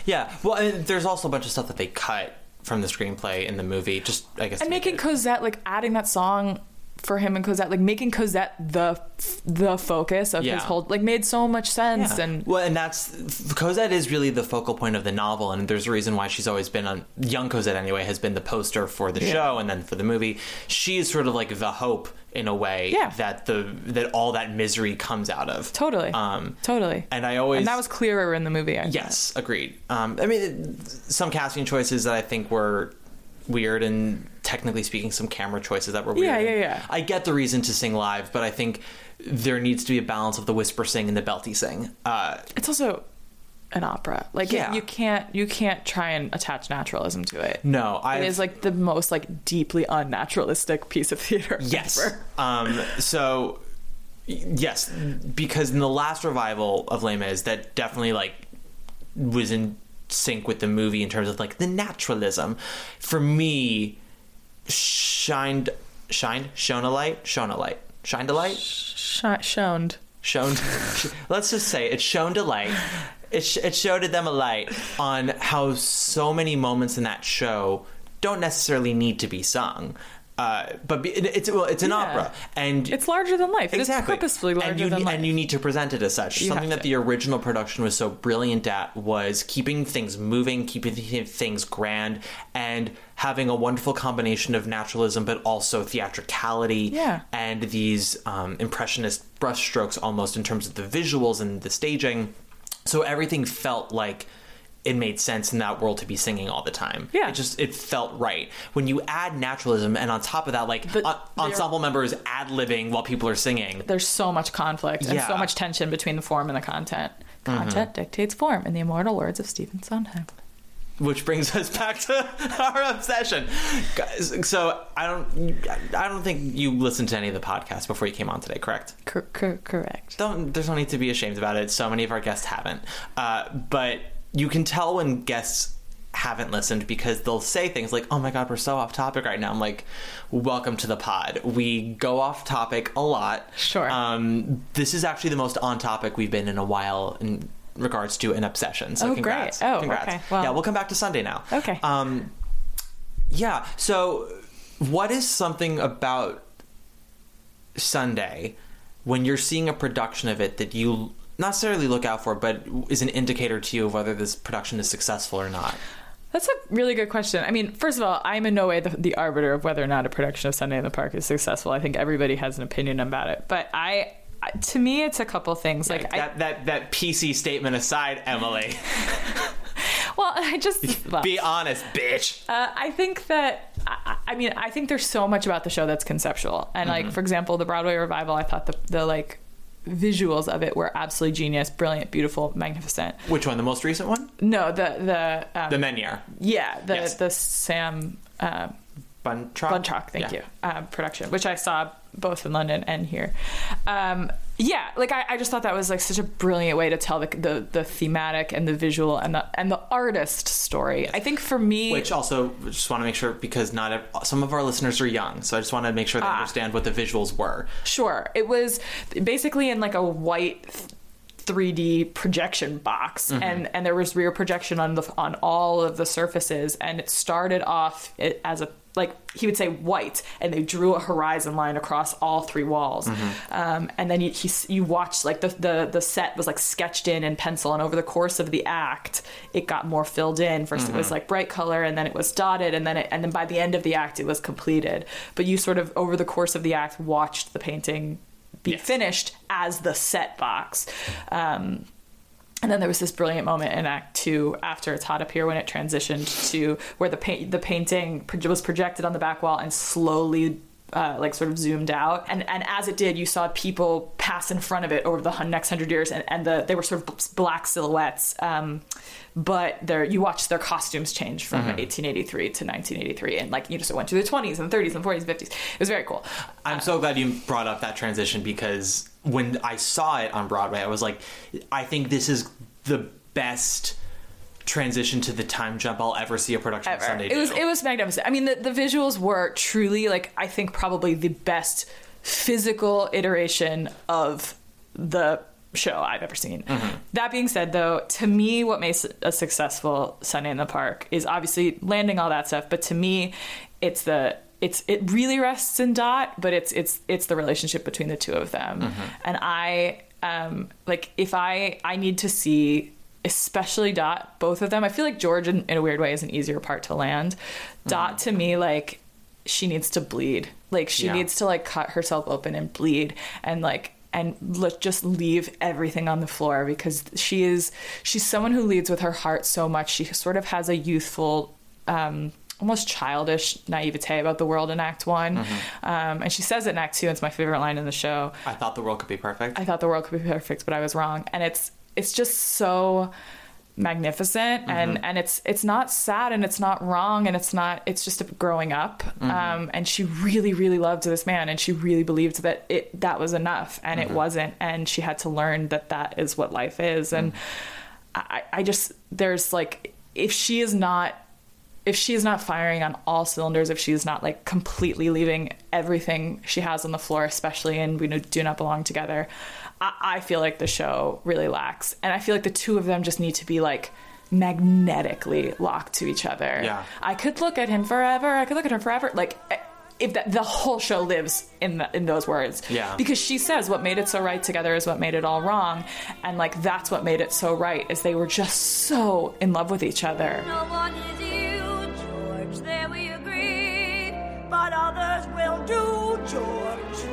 yeah. Well, and there's also a bunch of stuff that they cut from the screenplay in the movie. Just I guess. and making it- Cosette like adding that song for him and Cosette like making Cosette the the focus of Yeah. his whole like made so much sense Yeah. and well, and that's Cosette is really the focal point of the novel, and there's a reason why she's always been on young Cosette anyway has been the poster for the show and then for the movie. She is sort of like the hope in a way Yeah. that the that all that misery comes out of. totally Um, totally and I always and that was clearer in the movie. I thought. yes, agreed. Um, I mean, it- some casting choices that I think were weird and technically speaking some camera choices that were weird Yeah, yeah, yeah. i get the reason to sing live but i think there needs to be a balance of the whisper sing and the belty sing uh, it's also an opera. Like Yeah. it, you can't you can't try and attach naturalism to it. no i It is like the most like deeply unnaturalistic piece of theater. Yes. ever. Um, so yes, because in the last revival of Les Mis, that definitely like was in sync with the movie in terms of like the naturalism. For me, shined, shined, shone a light, shone a light, shined a light, Sh- shoned. shone. let's just say it shone a light. It, sh- it showed them a light on how so many moments in that show don't necessarily need to be sung. Uh, but be, it's well, it's an Yeah. opera, and It's larger than life. exactly It's purposefully larger and you, than life. and you need to present it as such. You Something that the original production was so brilliant at was keeping things moving, keeping things grand, and having a wonderful combination of naturalism, but also theatricality Yeah. and these um, impressionist brushstrokes almost in terms of the visuals and the staging. So everything felt like it made sense in that world to be singing all the time. Yeah. It just it felt right. When you add naturalism and on top of that like en- ensemble members ad libbing while people are singing. There's so much conflict and Yeah. so much tension between the form and the content. Mm-hmm. Content dictates form, in the immortal words of Stephen Sondheim. which brings us back to our obsession. Guys, So I don't, I don't think you listened to any of the podcasts before you came on today, correct? Cor- cor- correct. Don't. There's no need to be ashamed about it. So many of our guests haven't, uh, but you can tell when guests haven't listened because they'll say things like, "Oh my god, we're so off topic right now." I'm like, "Welcome to the pod." We go off topic a lot. Sure. Um, this is actually the most on topic we've been in a while in regards to an obsession. So Oh, congrats. great. Oh, congrats. okay. Well- yeah, we'll come back to Sunday now. Okay. Um, yeah. So, what is something about Sunday when you're seeing a production of it that you not necessarily look out for, but is an indicator to you of whether this production is successful or not? That's a really good question. I mean, first of all, I'm in no way the, the arbiter of whether or not a production of Sunday in the Park is successful. I think everybody has an opinion about it. But I, I- to me, it's a couple things. Like, I, that that that PC statement aside, Emily, well, I just well, be honest, bitch. Uh, I think that I, I mean I think there's so much about the show that's conceptual, and Mm-hmm. like for example, the Broadway revival. I thought the the like visuals of it were absolutely genius, brilliant, beautiful, magnificent. Which one? The most recent one? No, the the um, The Menier. yeah the Yes. the Sam uh, Buntrock. Buntrock, thank Yeah. you, uh, production, which I saw both in London and here. Um, yeah, like I, I just thought that was like such a brilliant way to tell the, the the thematic and the visual and the and the artist story. I think for me, Which also just want to make sure because not some of our listeners are young, so I just want to make sure they Ah. understand what the visuals were. Sure. It was basically in like a white 3D projection box and and there was rear projection on the on all of the surfaces and it started off it as a like he would say white and they drew a horizon line across all three walls. Um, and then you, he, you watched like the, the the set was like sketched in in pencil and over the course of the act it got more filled in. 1st it was like bright color and then it was dotted and then it, and then by the end of the act it was completed. But you sort of over the course of the act watched the painting be Yes. finished as the set box. Um, and then there was this brilliant moment in Act Two after it's hot up here when it transitioned to where the paint the painting was projected on the back wall and slowly. Uh, like sort of zoomed out, and and as it did, you saw people pass in front of it over the next hundred years, and, and the they were sort of black silhouettes. Um, but there, you watched their costumes change from 1883 to 1983, and like you just went through the 20s and 30s and 40s, and 50s. It was very cool. I'm so glad you brought up that transition because when I saw it on Broadway, I was like, I think this is the best transition to the time jump I'll ever see a production of. Sunday It was it was magnificent. I mean, the, the visuals were truly like I think probably the best physical iteration of the show I've ever seen. Mm-hmm. That being said, though, to me, what makes a successful Sunday in the Park is obviously landing all that stuff. But to me, it's the it's it really rests in Dot, but it's it's it's the relationship between the two of them. Mm-hmm. And I um like if I I need to see especially Dot, both of them. I feel like George, in, in a weird way, is an easier part to land. Dot to me, like she needs to bleed. Like she Yeah. needs to like cut herself open and bleed and like and let just leave everything on the floor because she is she's someone who leads with her heart so much. She sort of has a youthful. Um, almost childish naivete about the world in act one. Mm-hmm. Um, and she says it in act two and it's my favorite line in the show. I thought the world could be perfect. I thought the world could be perfect, but I was wrong. And it's it's just so magnificent mm-hmm. and and it's it's not sad and it's not wrong and it's not it's just growing up. Mm-hmm. Um and she really really loved this man and she really believed that it that was enough and it wasn't and she had to learn that that is what life is. And I, I just there's like if she is not if she's not firing on all cylinders if she's not like completely leaving everything she has on the floor especially in we do not belong together I, I feel like the show really lacks. And i feel like the two of them just need to be like magnetically locked to each other. Yeah. i could look at him forever. I could look at her forever. Like eh, if that the whole show lives in the, in those words. Yeah. because she says what made it so right together is what made it all wrong. And like that's what made it so right is they were just so in love with each other. No one is you, George, there we agree. But others will do, George.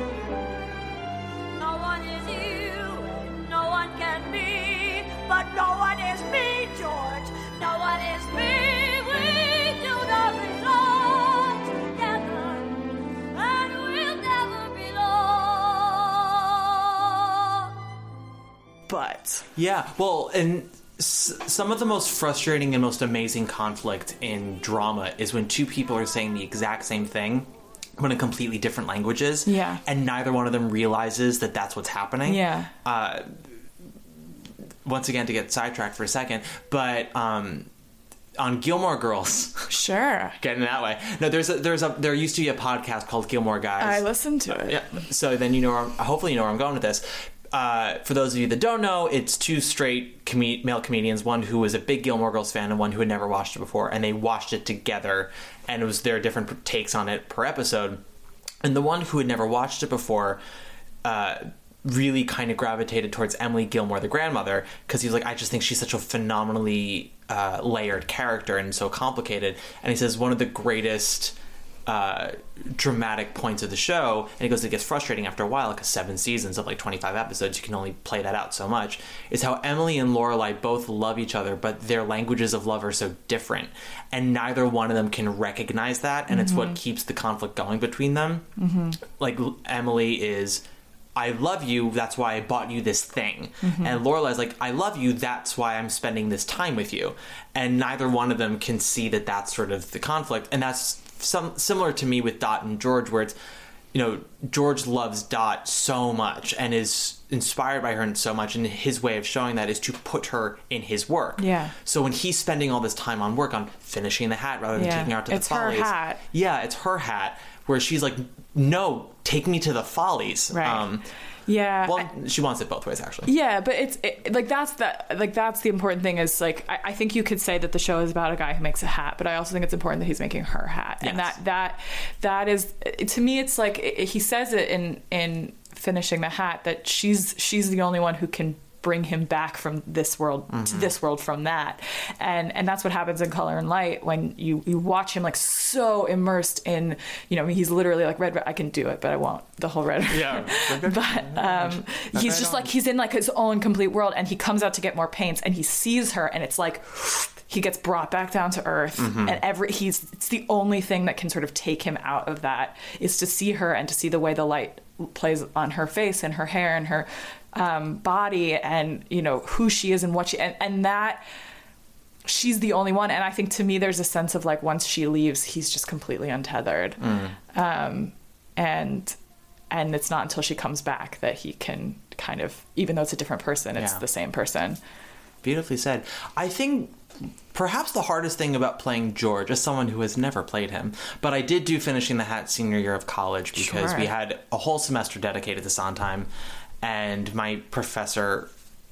No one is you, and no one can be. But no one is me, George. No one is me. We do not belong together. And we'll never belong. but Yeah, well, and s- some of the most frustrating and most amazing conflict in drama is when two people are saying the exact same thing. But in completely different languages, Yeah. and neither one of them realizes that that's what's happening. yeah Uh, once again, to get sidetracked for a second, but um, on Gilmore Girls, sure getting that way. No, there's a, there's a there used to be a podcast called Gilmore Guys. i listened to it Yeah. So then you know, where I'm, hopefully you know where I'm going with this. Uh, for those of you that don't know, it's two straight com- male comedians, one who was a big Gilmore Girls fan and one who had never watched it before, and they watched it together, and it was their different takes on it per episode. And the one who had never watched it before, uh, really kind of gravitated towards Emily Gilmore, the grandmother, because he was like, I just think she's such a phenomenally uh, layered character and so complicated. And he says one of the greatest uh, dramatic points of the show, and he goes, it gets frustrating after a while because seven seasons of like 25 episodes, you can only play that out so much, is how Emily and Lorelai both love each other, but their languages of love are so different. And neither one of them can recognize that, and it's what mm-hmm. keeps the conflict going between them. Mm-hmm. Like Emily is. I love you. That's why I bought you this thing. Mm-hmm. And Lorelai's like, I love you. That's why I'm spending this time with you. And neither one of them can see that that's sort of the conflict. And that's some similar to me with Dot and George, where it's, you know, George loves Dot so much and is inspired by her so much. And his way of showing that is to put her in his work. Yeah. So when he's spending all this time on work on finishing the hat rather than Yeah. taking her out to It's the her follies, hat. yeah, it's her hat. Where she's like, no, take me to the follies. Right. Um, yeah Well, she wants it both ways, actually. Yeah, but it's it, like that's the like that's the important thing is like I, I think you could say that the show is about a guy who makes a hat, but I also think it's important that he's making her hat, and that that that is to me it's like it, he says it in in finishing the hat that she's she's the only one who can bring him back from this world to Mm-hmm. this world from that and and that's what happens in color and light when you you watch him like so immersed in you know he's literally like red, red i can do it but i won't the whole red Yeah. but um, he's just like he's in like his own complete world and he comes out to get more paints and he sees her and it's like he gets brought back down to earth Mm-hmm. and every he's it's the only thing that can sort of take him out of that is to see her and to see the way the light plays on her face and her hair and her um, body and you know who she is and what she and, and that she's the only one and i think to me there's a sense of like once she leaves he's just completely untethered Mm. um, and and it's not until she comes back that he can kind of even though it's a different person it's Yeah. the same person Beautifully said. I think perhaps the hardest thing about playing George as someone who has never played him, but I did do finishing the hat senior year of college because Sure. we had a whole semester dedicated to Sondheim, and my professor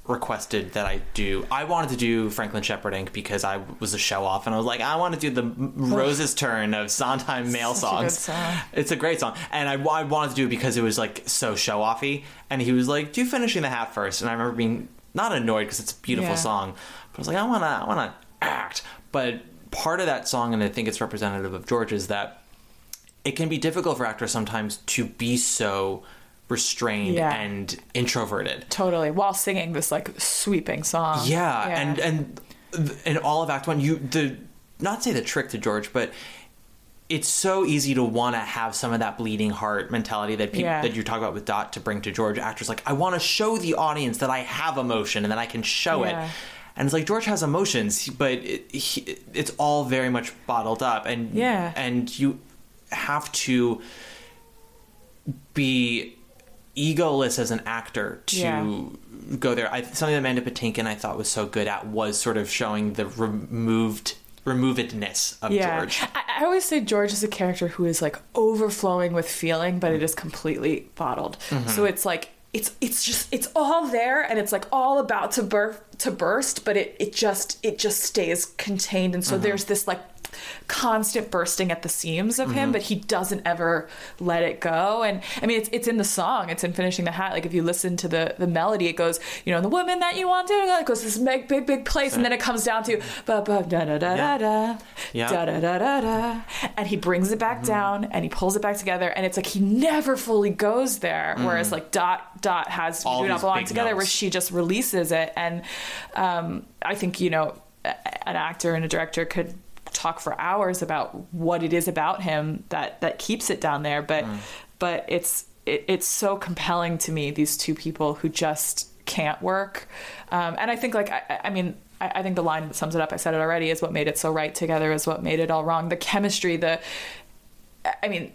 requested that I do. I wanted to do Franklin Shepard Inc because I was a show off, and I was like, I want to do the Rose's Turn of Sondheim male Such a good songs. song. It's a great song, and I, I wanted to do it because it was like so show offy. And he was like, "Do finishing the hat first. And I remember being not annoyed because it's a beautiful Yeah. song, but I was like, I want to, I want to act. But part of that song, and I think it's representative of George, is that it can be difficult for actors sometimes to be so restrained Yeah. and introverted. totally while singing this like sweeping song Yeah, and and in all of Act One, you the not say the trick to George, but it's so easy to want to have some of that bleeding heart mentality that people Yeah. that you talk about with Dot to bring to George. Actors like I want to show the audience that I have emotion and that I can show Yeah. it. and it's like George has emotions, but it, he, it's all very much bottled up, and Yeah. and you have to be egoless as an actor to Yeah. go there. I, something that Mandy Patinkin I thought was so good at was sort of showing the removed removedness of George. I, I always say George is a character who is like overflowing with feeling, but it is completely bottled. Mm-hmm. So it's like it's it's just it's all there and it's like all about to burst to burst, but it it just it just stays contained. And so Mm-hmm. there's this like constant bursting at the seams of Mm-hmm. him, but he doesn't ever let it go. And I mean, it's it's in the song. It's in finishing the hat. Like if you listen to the the melody, it goes, you know, the woman that you want to, it goes this big big big place, and then it comes down to ba ba da da da da da Yeah. da da da da da, and he brings it back down and he pulls it back together, and it's like he never fully goes there. Whereas like Dot Dot has All Do Not Belong Together, where she just releases it, and um, I think you know an actor and a director could talk for hours about what it is about him that that keeps it down there but but it's it, it's so compelling to me these two people who just can't work. Um, and i think like i, I mean I, I think the line that sums it up i said it already is what made it so right together is what made it all wrong. The chemistry the I mean,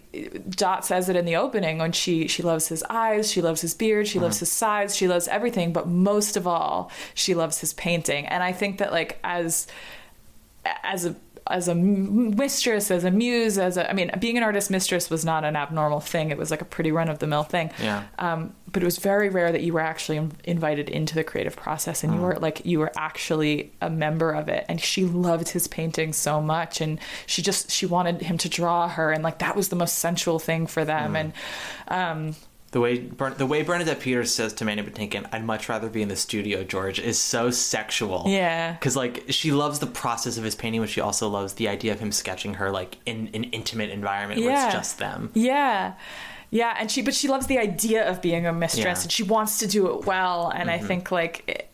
Dot says it in the opening when she she loves his eyes, she loves his beard, she loves his size, she loves everything, but most of all, she loves his painting. And I think that like as as a as a mistress, as a muse, as a I mean, being an artist mistress was not an abnormal thing. It was like a pretty run of the mill thing. Yeah. Um, but it was very rare that you were actually invited into the creative process and you were like you were actually a member of it. And she loved his painting so much, and she just she wanted him to draw her, and like that was the most sensual thing for them. And um, The way Bern- the way Bernadette Peters says to Mandy Patinkin, "I'd much rather be in the studio, George," is so sexual. Yeah. because like she loves the process of his painting, but she also loves the idea of him sketching her like in an intimate environment where it's just them. Yeah. Yeah, and she but she loves the idea of being a mistress Yeah. Mm-hmm. and she wants to do it well and I think like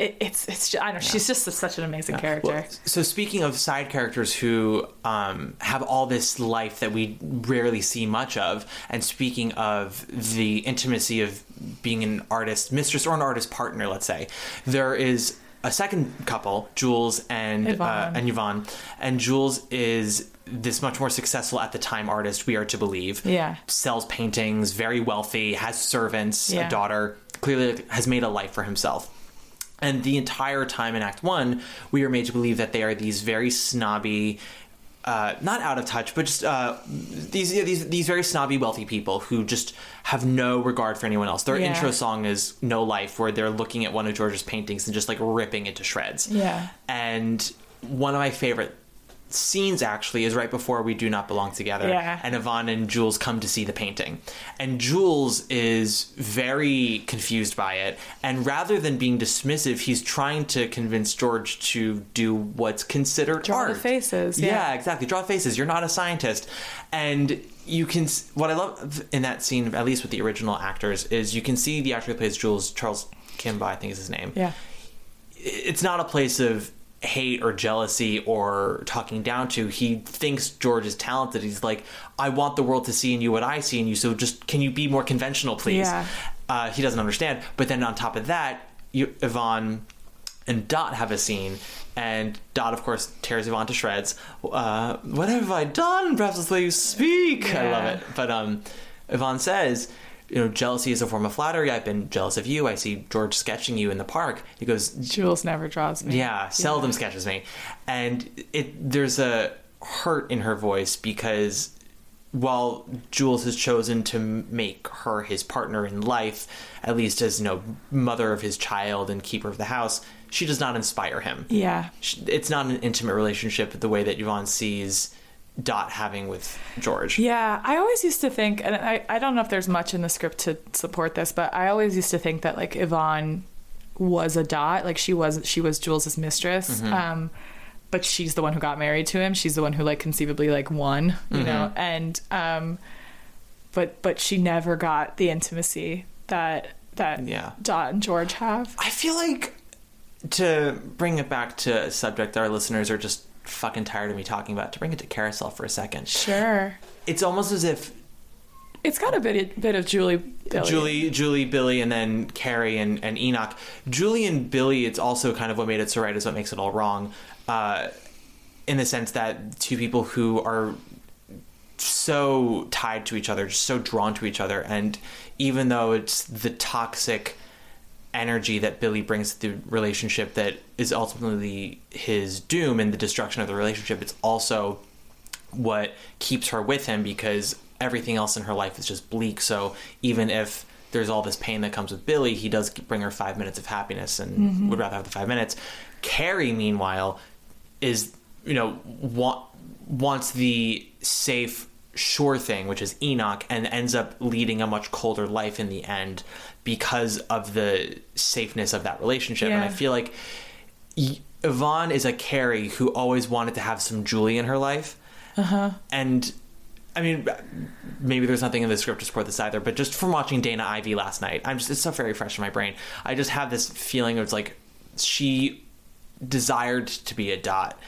it, it, it's it's just, I don't know she's just such an amazing character. Well, so speaking of side characters who um, have all this life that we rarely see much of, and speaking of the intimacy of being an artist mistress or an artist partner, let's say, there is a second couple, Jules and uh, Yvonne. and Yvonne, and Jules is this much more successful at the time artist we are to believe. Yeah. sells paintings, very wealthy, has servants, Yeah. a daughter, clearly has made a life for himself. And the entire time in Act One, we are made to believe that they are these very snobby, uh, not out of touch, but just uh, these yeah, these these very snobby, wealthy people who just have no regard for anyone else. Their Yeah. intro song is "No Life," where they're looking at one of George's paintings and just like ripping it to shreds. Yeah. And one of my favorite scenes actually is right before we do not belong together Yeah. and Yvonne and Jules come to see the painting. And Jules is very confused by it. And rather than being dismissive, he's trying to convince George to do what's considered Draw art. faces, yeah. exactly. Draw faces. You're not a scientist. And you can what I love in that scene, at least with the original actors, is you can see the actor who plays Jules, Charles Kimbrough, I think is his name Yeah. it's not a place of hate or jealousy or talking down to. He thinks George is talented. He's like, I want the world to see in you what I see in you. So just can you be more conventional, please? Yeah. Uh, he doesn't understand. But then on top of that, you, Yvonne and Dot have a scene. And Dot, of course, tears Yvonne to shreds. Uh, what have I done? Perhaps it's the way you speak. I love it. But um, Yvonne says, you know, jealousy is a form of flattery. I've been jealous of you. I see George sketching you in the park. He goes, Jules never draws me. yeah, seldom sketches me, and it there's a hurt in her voice because while Jules has chosen to make her his partner in life, at least as you know, mother of his child and keeper of the house, she does not inspire him. Yeah. It's not an intimate relationship the way that Yvonne sees Dot having with George. Yeah, I always used to think, and I, I don't know if there's much in the script to support this, but I always used to think that like Yvonne was a dot, like she was she was Jules's mistress, um, but she's the one who got married to him. She's the one who like conceivably like won, you know, and um, but but she never got the intimacy that that Yeah. Dot and George have. I feel like to bring it back to a subject that our listeners are just fucking tired of me talking about, to bring it to carousel for a second. Sure. It's almost as if It's got a bit bit of Julie. Billy. Julie, Julie, Billy, and then Carrie and, and Enoch. Julie and Billy, it's also kind of what made it so right is what makes it all wrong. Uh, in the sense that two people who are so tied to each other, just so drawn to each other, and even though it's the toxic energy that Billy brings to the relationship that is ultimately his doom and the destruction of the relationship, it's also what keeps her with him because everything else in her life is just bleak. So even if there's all this pain that comes with Billy, he does bring her five minutes of happiness and mm-hmm. would rather have the five minutes. Carrie, meanwhile, is you know wa- wants the safe, sure thing, which is Enoch, and ends up leading a much colder life in the end because of the safeness of that relationship. And I feel like y- Yvonne is a Carrie who always wanted to have some Julie in her life. Uh-huh. And I mean, maybe there's nothing in the script to support this either, but just from watching Dana Ivey last night, I'm just, it's so very fresh in my brain. I just have this feeling of like she desired to be a dot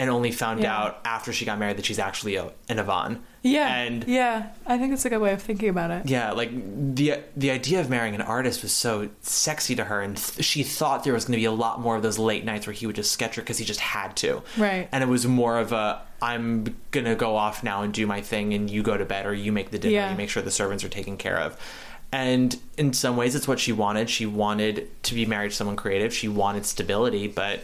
and only found Yeah. out after she got married that she's actually a, an Yvonne. Yeah, And yeah, I think it's a good way of thinking about it. yeah, like the the idea of marrying an artist was so sexy to her, and th- she thought there was going to be a lot more of those late nights where he would just sketch her because he just had to. Right. And it was more of a I'm gonna go off now and do my thing, and you go to bed or you make the dinner, Yeah. you make sure the servants are taken care of. And in some ways, it's what she wanted. She wanted to be married to someone creative. She wanted stability, but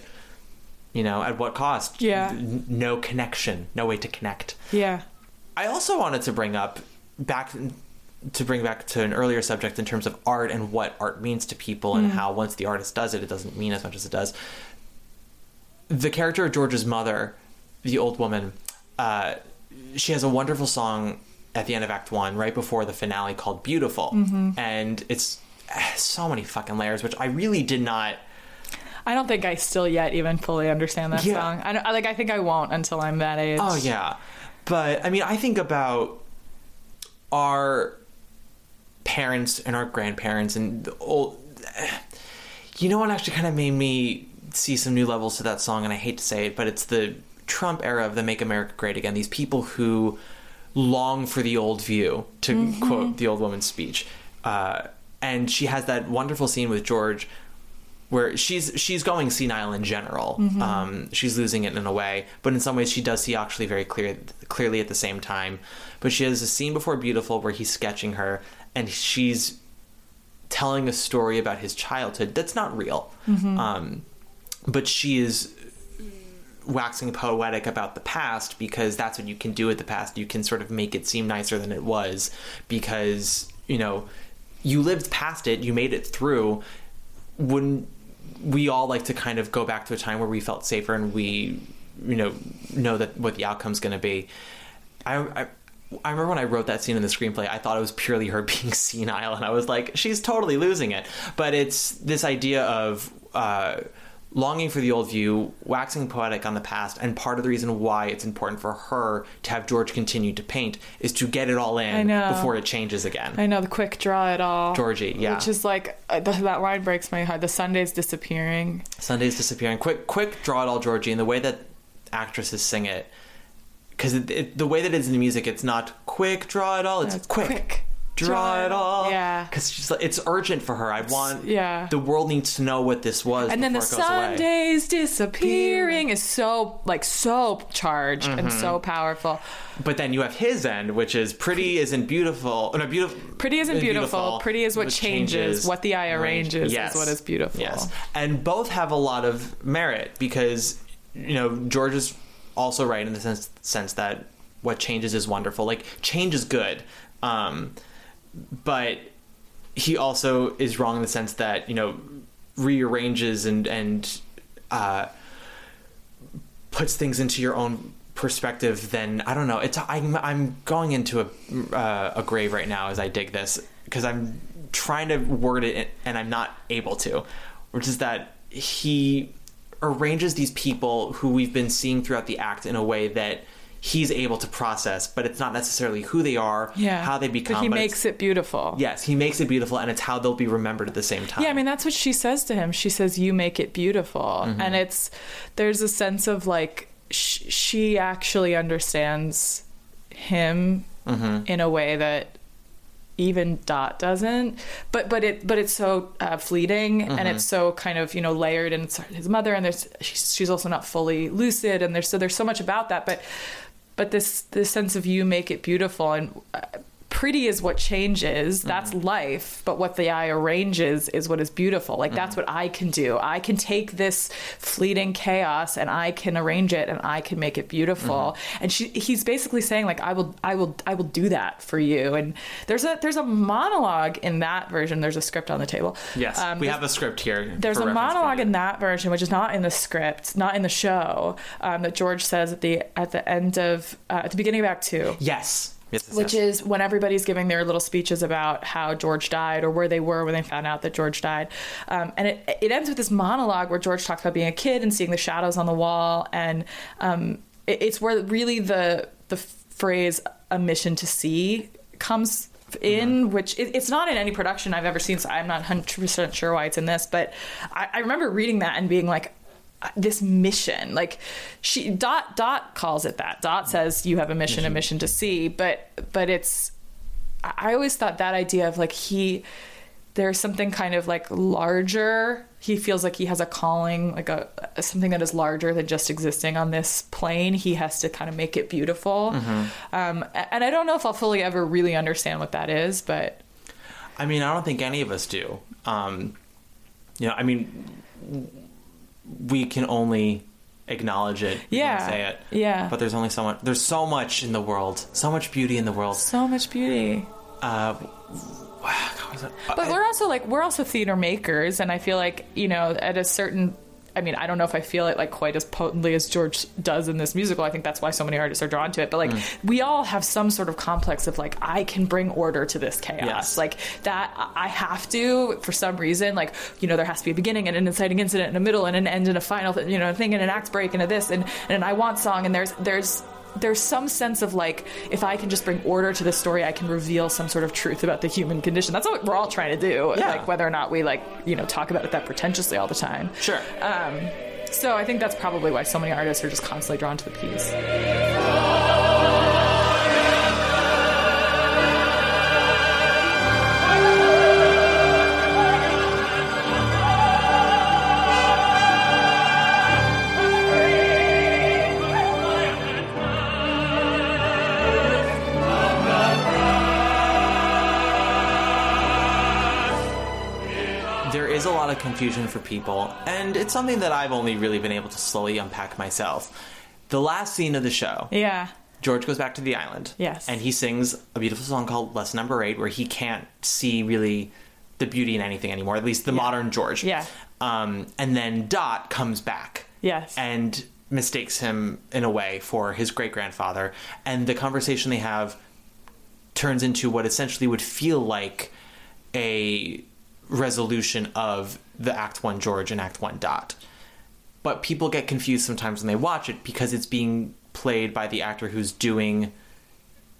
you know, at what cost? Yeah. No connection. No way to connect. Yeah, I also wanted to bring up back to bring back to an earlier subject in terms of art and what art means to people and how once the artist does it, it doesn't mean as much as it does. The character of George's mother, the old woman, uh, she has a wonderful song at the end of Act One, right before the finale, called "Beautiful," and it's eh, so many fucking layers, which I really did not. I don't think I still yet even fully understand that Yeah. song. I, don't, I like. I think I won't until I'm that age. Oh yeah, but I mean, I think about our parents and our grandparents and the old. You know what actually kind of made me see some new levels to that song, and I hate to say it, but it's the Trump era of the "Make America Great Again." These people who long for the old view, to quote the old woman's speech, uh, and she has that wonderful scene with George where she's she's going senile in general. Um, she's losing it in a way, but in some ways she does see actually very clear clearly at the same time. But she has a scene before Beautiful where he's sketching her, and she's telling a story about his childhood that's not real. Um, but she is waxing poetic about the past because that's what you can do with the past. You can sort of make it seem nicer than it was because, you know, you lived past it, you made it through. Wouldn't we all like to kind of go back to a time where we felt safer and we, you know, know that what the outcome's going to be? I, I I remember when I wrote that scene in the screenplay, I thought it was purely her being senile, and I was like, she's totally losing it. But it's this idea of uh, longing for the old view, waxing poetic on the past, and part of the reason why it's important for her to have George continue to paint is to get it all in before it changes again. I know the quick draw it all. Georgie, yeah. Which is like uh, th- that line breaks my heart. The Sunday's disappearing. Sunday's disappearing. Quick, quick, draw it all, Georgie, and the way that actresses sing it, because it, it, the way that it is in the music, it's not quick, draw it all. It's, it's quick, quick, draw, it all. Yeah. because she's like, it's urgent for her. I want. yeah. the world needs to know what this was. And then the before it away. Sunday's disappearing is so like so charged and Mm-hmm. so powerful. But then you have his end, which is pretty isn't beautiful. No, beautiful. Pretty isn't beautiful. Pretty is what changes. What the eye arranges is what is beautiful. Yes, and both have a lot of merit because you know George is also right in the sense sense that what changes is wonderful. Like change is good, um, but he also is wrong in the sense that you know rearranges and and uh, puts things into your own perspective then i don't know it's i'm, I'm going into a, uh, a grave right now as i dig this because i'm trying to word it and i'm not able to which is that he arranges these people who we've been seeing throughout the act in a way that he's able to process but it's not necessarily who they are Yeah. how they become But he but makes it beautiful. yes he makes it beautiful and it's how they'll be remembered at the same time Yeah, I mean that's what she says to him. She says, "You make it beautiful," Mm-hmm. and it's there's a sense of like sh- she actually understands him Mm-hmm. in a way that even Dot doesn't. But but it but it's so uh, fleeting and Mm-hmm. it's so kind of you know layered and it's his mother and there's she's, she's also not fully lucid and there's so there's so much about that. But but this this sense of you make it beautiful and. Uh, Pretty is what changes. That's life. But what the eye arranges is what is beautiful. Like that's what I can do. I can take this fleeting chaos and I can arrange it and I can make it beautiful. And she, he's basically saying like I will, I will, I will do that for you. And there's a there's a monologue in that version. There's a script on the table. Yes, Um, we have a script here. there's a monologue in that version, which is not in the script, not in the show, um, that George says at the at the end of uh, at the beginning of Act Two Yes. Yes, which yes. is when everybody's giving their little speeches about how George died or where they were when they found out that George died. Um, and it, it ends with this monologue where George talks about being a kid and seeing the shadows on the wall. And um, it, it's where really the, the phrase a mission to see comes in which it, it's not in any production I've ever seen so I'm not 100% sure why it's in this but I, I remember reading that and being like this mission like she dot dot calls it that. Dot says you have a mission, a mission. to see. But but it's i always thought that idea of like he there's something kind of like larger. He feels like he has a calling like a something that is larger than just existing on this plane. He has to kind of make it beautiful. Um, and i don't know if i'll fully ever really understand what that is but I mean, I don't think any of us do. Um, you know, I mean, we can only acknowledge it. Yeah, say it. yeah. But there's only so much. There's so much in the world. So much beauty in the world. so much beauty Uh, it? But we're also like we're also theater makers, and I feel like you know at a certain. I mean, I don't know if I feel it like quite as potently as George does in this musical. I think that's why so many artists are drawn to it. But like, mm. we all have some sort of complex of like, I can bring order to this chaos. Yes. Like that, I have to for some reason. Like, you know, there has to be a beginning and an inciting incident and a middle and an end and a final, you know, thing and an act break and a this and, and an I want song. And there's there's there's some sense of like if I can just bring order to the story, I can reveal some sort of truth about the human condition. That's what we're all trying to do. Yeah. Like whether or not we like you know talk about it that pretentiously all the time. Sure. Um, so I think that's probably why so many artists are just constantly drawn to the piece. Of confusion for people, and it's something that I've only really been able to slowly unpack myself. The last scene of the show, Yeah. George goes back to the island. Yes. And he sings a beautiful song called Lesson Number Eight, where he can't see really the beauty in anything anymore, at least the modern George. Yeah. Um, and then Dot comes back. Yes. And mistakes him in a way for his great grandfather. And the conversation they have turns into what essentially would feel like a resolution of the Act One George and Act One Dot. But people get confused sometimes when they watch it because it's being played by the actor who's doing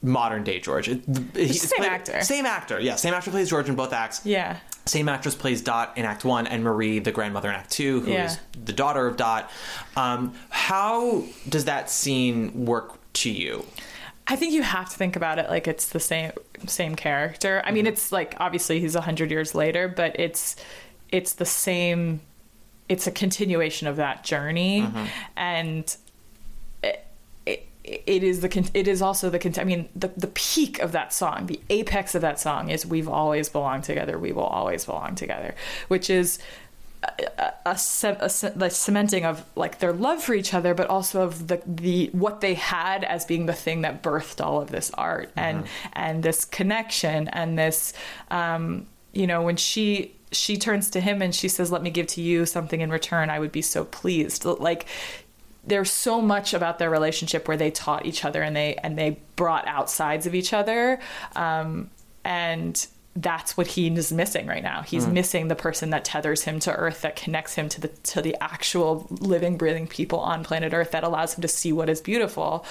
modern day George. It, he's same played- actor. Same actor, yeah. Same actor plays George in both acts. Yeah. Same actress plays Dot in Act One, and Marie, the grandmother in Act Two, who is Yeah. the daughter of Dot. Um, how does that scene work to you? I think you have to think about it like it's the same same character. I mean, it's like obviously he's a hundred years later, but it's it's the same. It's a continuation of that journey, and it, it, it is the con- it is also the I mean the the peak of that song, the apex of that song is "We've always belonged together. We will always belong together," which is a, a, a the cementing of like their love for each other, but also of the the what they had as being the thing that birthed all of this art and and this connection and this um, you know when she she turns to him and she says, "Let me give to you something in return. I would be so pleased." Like there's so much about their relationship where they taught each other and they and they brought out sides of each other um, and that's what he is missing right now he's missing the person that tethers him to earth that connects him to the to the actual living breathing people on planet earth that allows him to see what is beautiful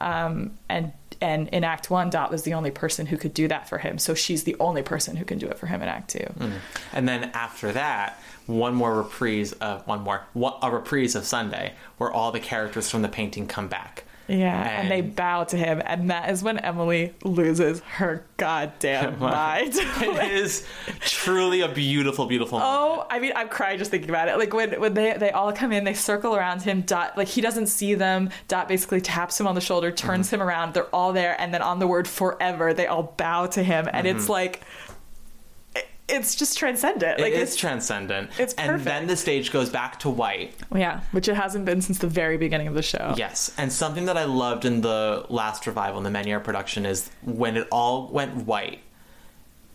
um, and and in act one dot was the only person who could do that for him. So she's the only person who can do it for him in act two. Mm. And then after that, one more reprise of one more a reprise of Sunday, where all the characters from the painting come back. Yeah, and, they bow to him, and that is when Emily loses her goddamn mind. it is truly a beautiful, beautiful moment. Oh, I mean, I'm crying just thinking about it. Like when when they they all come in, they circle around him. Dot like he doesn't see them. Dot basically taps him on the shoulder, turns Mm-hmm. him around. They're all there, and then on the word forever, they all bow to him, and it's Mm-hmm. like it- it's just transcendent. Like it is it's transcendent. it's perfect. and then the stage goes back to white. yeah, which it hasn't been since the very beginning of the show. Yes, and something that I loved in the last revival in the Menier production is when it all went white,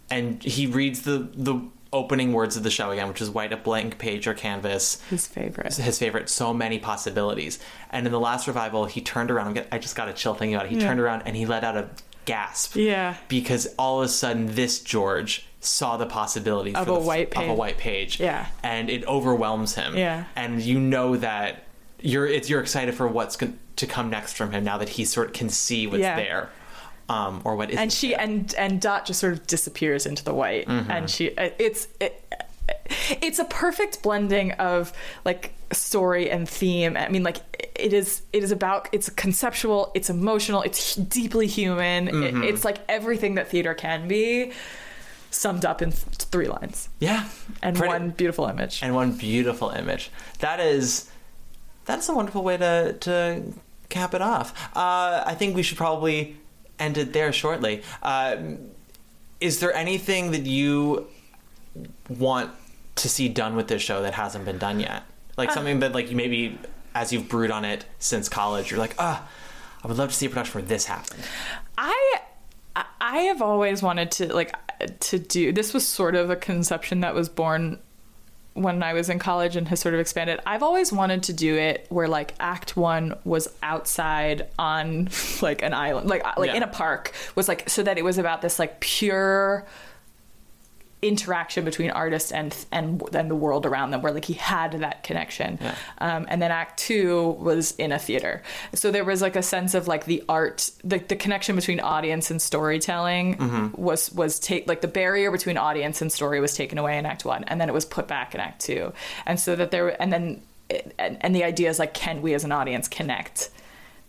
and he reads the the opening words of the show again, which is white, a blank page or canvas. his favorite. His favorite, so many possibilities. And in the last revival, he turned around. I just got a chill thinking about it. He turned around and he let out a gasp. Yeah. because all of a sudden, this George saw the possibilities Of for a the white of a page. white page. Yeah. and it overwhelms him. Yeah. and you know that you're it's you're excited for what's going to come next from him now that he sort of can see what's Yeah. there, um, or what is. and she and and Dot just sort of disappears into the white, Mm-hmm. and she it's it, it's a perfect blending of like story and theme. I mean, like it is it is about it's conceptual, it's emotional, it's deeply human. Mm-hmm. It, it's like everything that theater can be summed up in three lines yeah, and Pretty- one beautiful image. and one beautiful image. That is that's a wonderful way to to cap it off. Uh, I think we should probably end it there shortly. Uh, is there anything that you want to see done with this show that hasn't been done yet? Like something that like you maybe as you've brewed on it since college, you're like, ah, I would love to see a production where this happened. I I have always wanted to like to do this was sort of a conception that was born when I was in college and has sort of expanded. I've always wanted to do it where like act 1 was outside on like an island like like Yeah. in a park was like so that it was about this like pure interaction between artist and and and the world around them where like he had that connection. Yeah. um, and then act two was in a theater. So there was like a sense of like the art the, the connection between audience and storytelling was was take like the barrier between audience and story was taken away in act one and then it was put back in act two. And so that there and then and, and the idea is like can we as an audience connect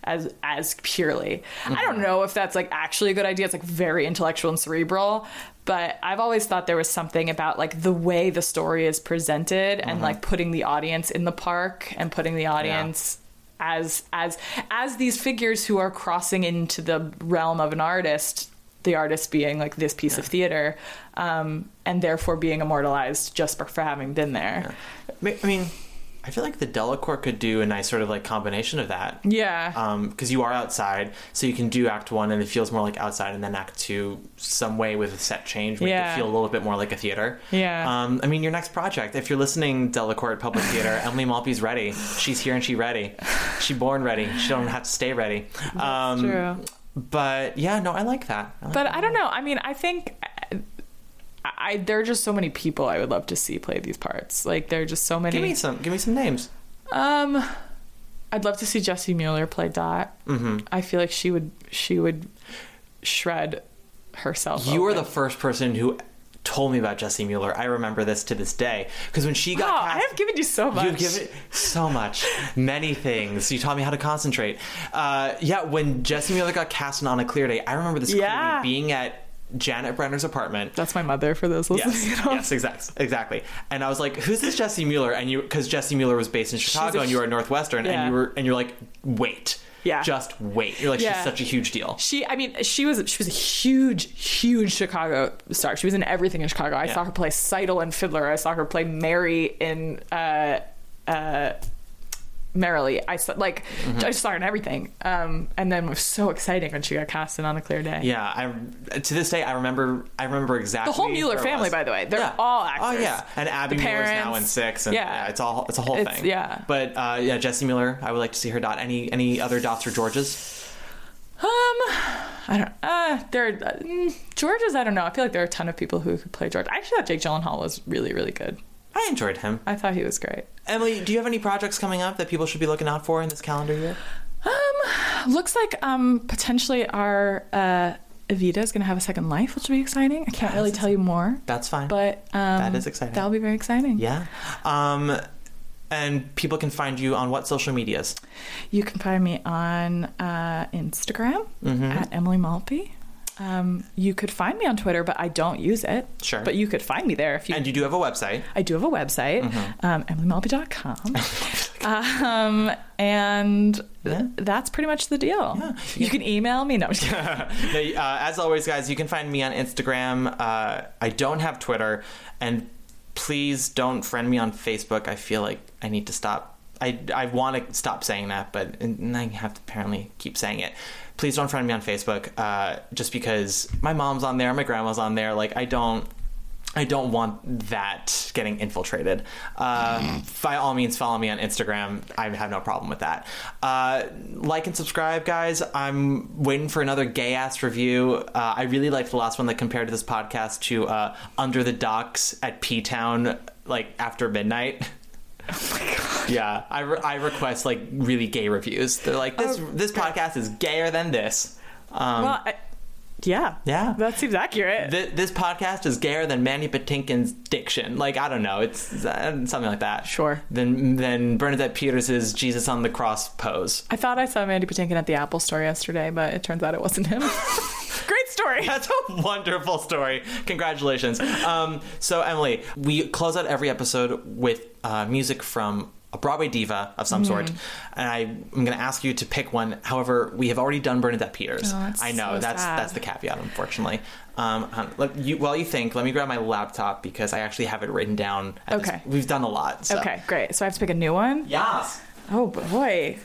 as as purely. I don't know if that's like actually a good idea. It's like very intellectual and cerebral, but I've always thought there was something about like the way the story is presented and like putting the audience in the park and putting the audience as as as these figures who are crossing into the realm of an artist the artist being like this piece of theater um, and therefore being immortalized just for, for having been there. I mean, I feel like the Delacorte could do a nice sort of like combination of that. yeah because you are outside, so you can do Act One, and it feels more like outside, and then Act Two, some way with a set change, make Yeah. it feel a little bit more like a theater. Yeah. Um, I mean, your next project, if you're listening, Delacorte Public Theater, Emily Maltby's ready. She's here and she ready. She born ready. She don't have to stay ready. Um, true. But yeah, no, I like that. I like But that. I don't know. I mean, I think I, there are just so many people I would love to see play these parts. Like there are just so many. give me some. Give me some names. um, I'd love to see Jessie Mueller play Dot. Mm-hmm. I feel like she would she would shred herself. You were open. the first person who told me about Jessie Mueller. I remember this to this day because when she got Wow, cast, I have given you so much. You've given so much, many things. You taught me how to concentrate. Uh, yeah, when Jessie Mueller got cast in On a Clear Day, I remember this Yeah. being at Janet Brenner's apartment. That's my mother for those listening Yes, yes, exactly, exactly. And I was like, "Who's this Jessie Mueller?" And you, because Jessie Mueller was based in Chicago, a and you at Northwestern, Yeah. and you were, and you're like, "Wait, Yeah. just wait." You're like, Yeah. "She's such a huge deal." She, I mean, she was she was a huge, huge Chicago star. She was in everything in Chicago. I Yeah. saw her play Tzeitel and Fiddler. I saw her play Mary in uh, uh, Merrily. I saw like Mm-hmm. I just saw her in everything. Um, and then it was so exciting when she got cast in On a Clear Day. Yeah, I to this day I remember I remember exactly The whole Mueller family, by the way, they're Yeah. all actors. Oh yeah, and Abby Mueller's now in six, and Yeah. yeah, it's all it's a whole It's- thing. yeah. but uh, yeah, Jessie Mueller, I would like to see her dot. Any any other dots or Georges? Um, I don't. Uh, there. Uh, mm, George's. I don't know. I feel like there are a ton of people who could play George. I actually thought Jake Gyllenhaal was really, really good. I enjoyed him. I thought he was great. Emily, do you have any projects coming up that people should be looking out for in this calendar year? Um, looks like um potentially our uh Evita is going to have a second life, which will be exciting. I can't really tell you more, That's fine. but um, That is exciting. That'll be very exciting. yeah. Um, And people can find you on what social medias? You can find me on uh, Instagram Mm-hmm. at Emily Maltby. Um, you could find me on Twitter, but I don't use it. Sure. But you could find me there if you. And you do have a website. I do have a website, Mm-hmm. um, emilymaltby.com. um, and th- that's pretty much the deal. You can email me. No, I'm just kidding. No, uh, as always, guys, you can find me on Instagram. Uh, I don't have Twitter, and please don't friend me on Facebook. I feel like I need to stop. I, I want to stop saying that, but I have to apparently keep saying it. Please don't friend me on Facebook, uh, just because my mom's on there, my grandma's on there. Like I don't. I don't want that getting infiltrated. Uh, by all means, follow me on Instagram. I have no problem with that. Uh, like and subscribe, guys. I'm waiting for another gay ass review. Uh, I really liked the last one that compared this podcast to uh, Under the Docks at P Town, like after midnight. Oh! Yeah, I, re- I request like really gay reviews. They're like this. this podcast is gayer than this. Um, well, I, yeah. Yeah. That seems accurate. Th- this podcast is gayer than Mandy Patinkin's diction. Like I don't know, it's uh, something like that. Sure. Than than Bernadette Peters' Jesus on the cross pose. I thought I saw Mandy Patinkin at the Apple store yesterday, but it turns out it wasn't him. Great story. That's a wonderful story. Congratulations. Um, so Emily, we close out every episode with uh, music from a Broadway diva of some sort, and I, I'm going to ask you to pick one. However, we have already done Bernadette Peters. Oh, I know so that's sad. that's the caveat, unfortunately. Um, let you, while you think, let me grab my laptop because I actually have it written down. at this- Okay. we've done a lot. So. Okay, great. So I have to pick a new one? Yes. Oh, boy.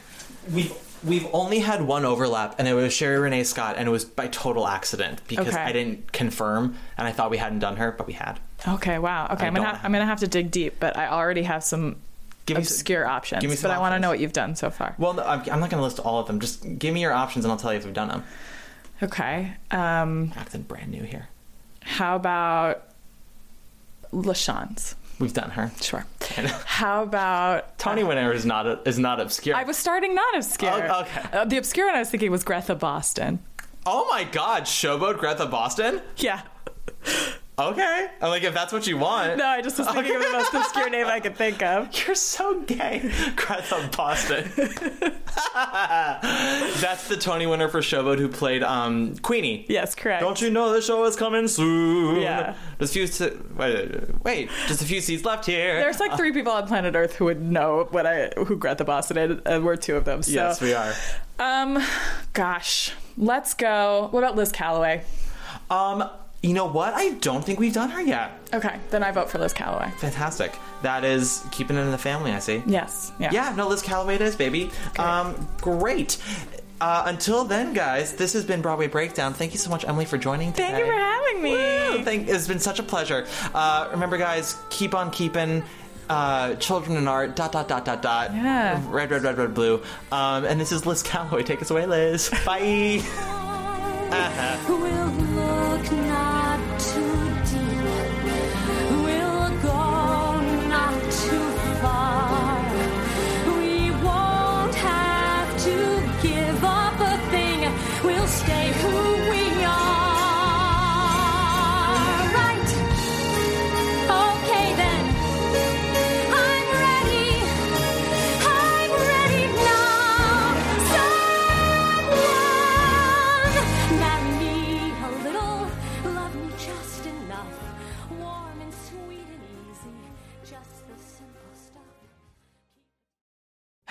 We've we've only had one overlap, and it was Sherie Rene Scott, and it was by total accident because Okay. I didn't confirm, and I thought we hadn't done her, but we had. Okay, wow. Okay, I I'm gonna don't have, I'm gonna have to dig deep, but I already have some Give me s- obscure options. give me some but I want to options. know what you've done so far. Well, no, I'm, I'm not going to list all of them. Just give me your options, and I'll tell you if we've done them. Okay. Um, Acting brand new here. how about LaChanze? We've done her. Sure. How about Tony winner is not is not obscure. I was starting not obscure. Oh, okay. Uh, the obscure one I was thinking was Gretha Boston. oh my God, Showboat Gretha Boston. Yeah. Okay, I'm like if that's what you want. No, I just was thinking of the most obscure name I could think of. You're so gay, Gretha Boston. That's the Tony winner for Showboat who played um, Queenie. Yes, correct. Don't you know the show is coming soon? Yeah. There's a few. Se- wait, wait, just a few seats left here. There's like three people on planet Earth who would know what I who Gretha Boston is, and we're two of them. So, yes, we are. um, gosh, let's go. What about Liz Callaway? Um, you know what? I don't think we've done her yet. Okay, then I vote for Liz Callaway. Fantastic. That is keeping it in the family. I see. Yes. Yeah. Yeah, no, Liz Callaway it is, baby. Um, great. Uh, until then, guys, this has been Broadway Breakdown. Thank you so much, Emily, for joining today. Thank you for having me. Thank, it's been such a pleasure. Uh, remember, guys, keep on keeping. Uh, children in art. Dot dot dot dot dot. Yeah. Red, red, red, red, blue. Um, and this is Liz Callaway. Take us away, Liz. Bye. We'll look not too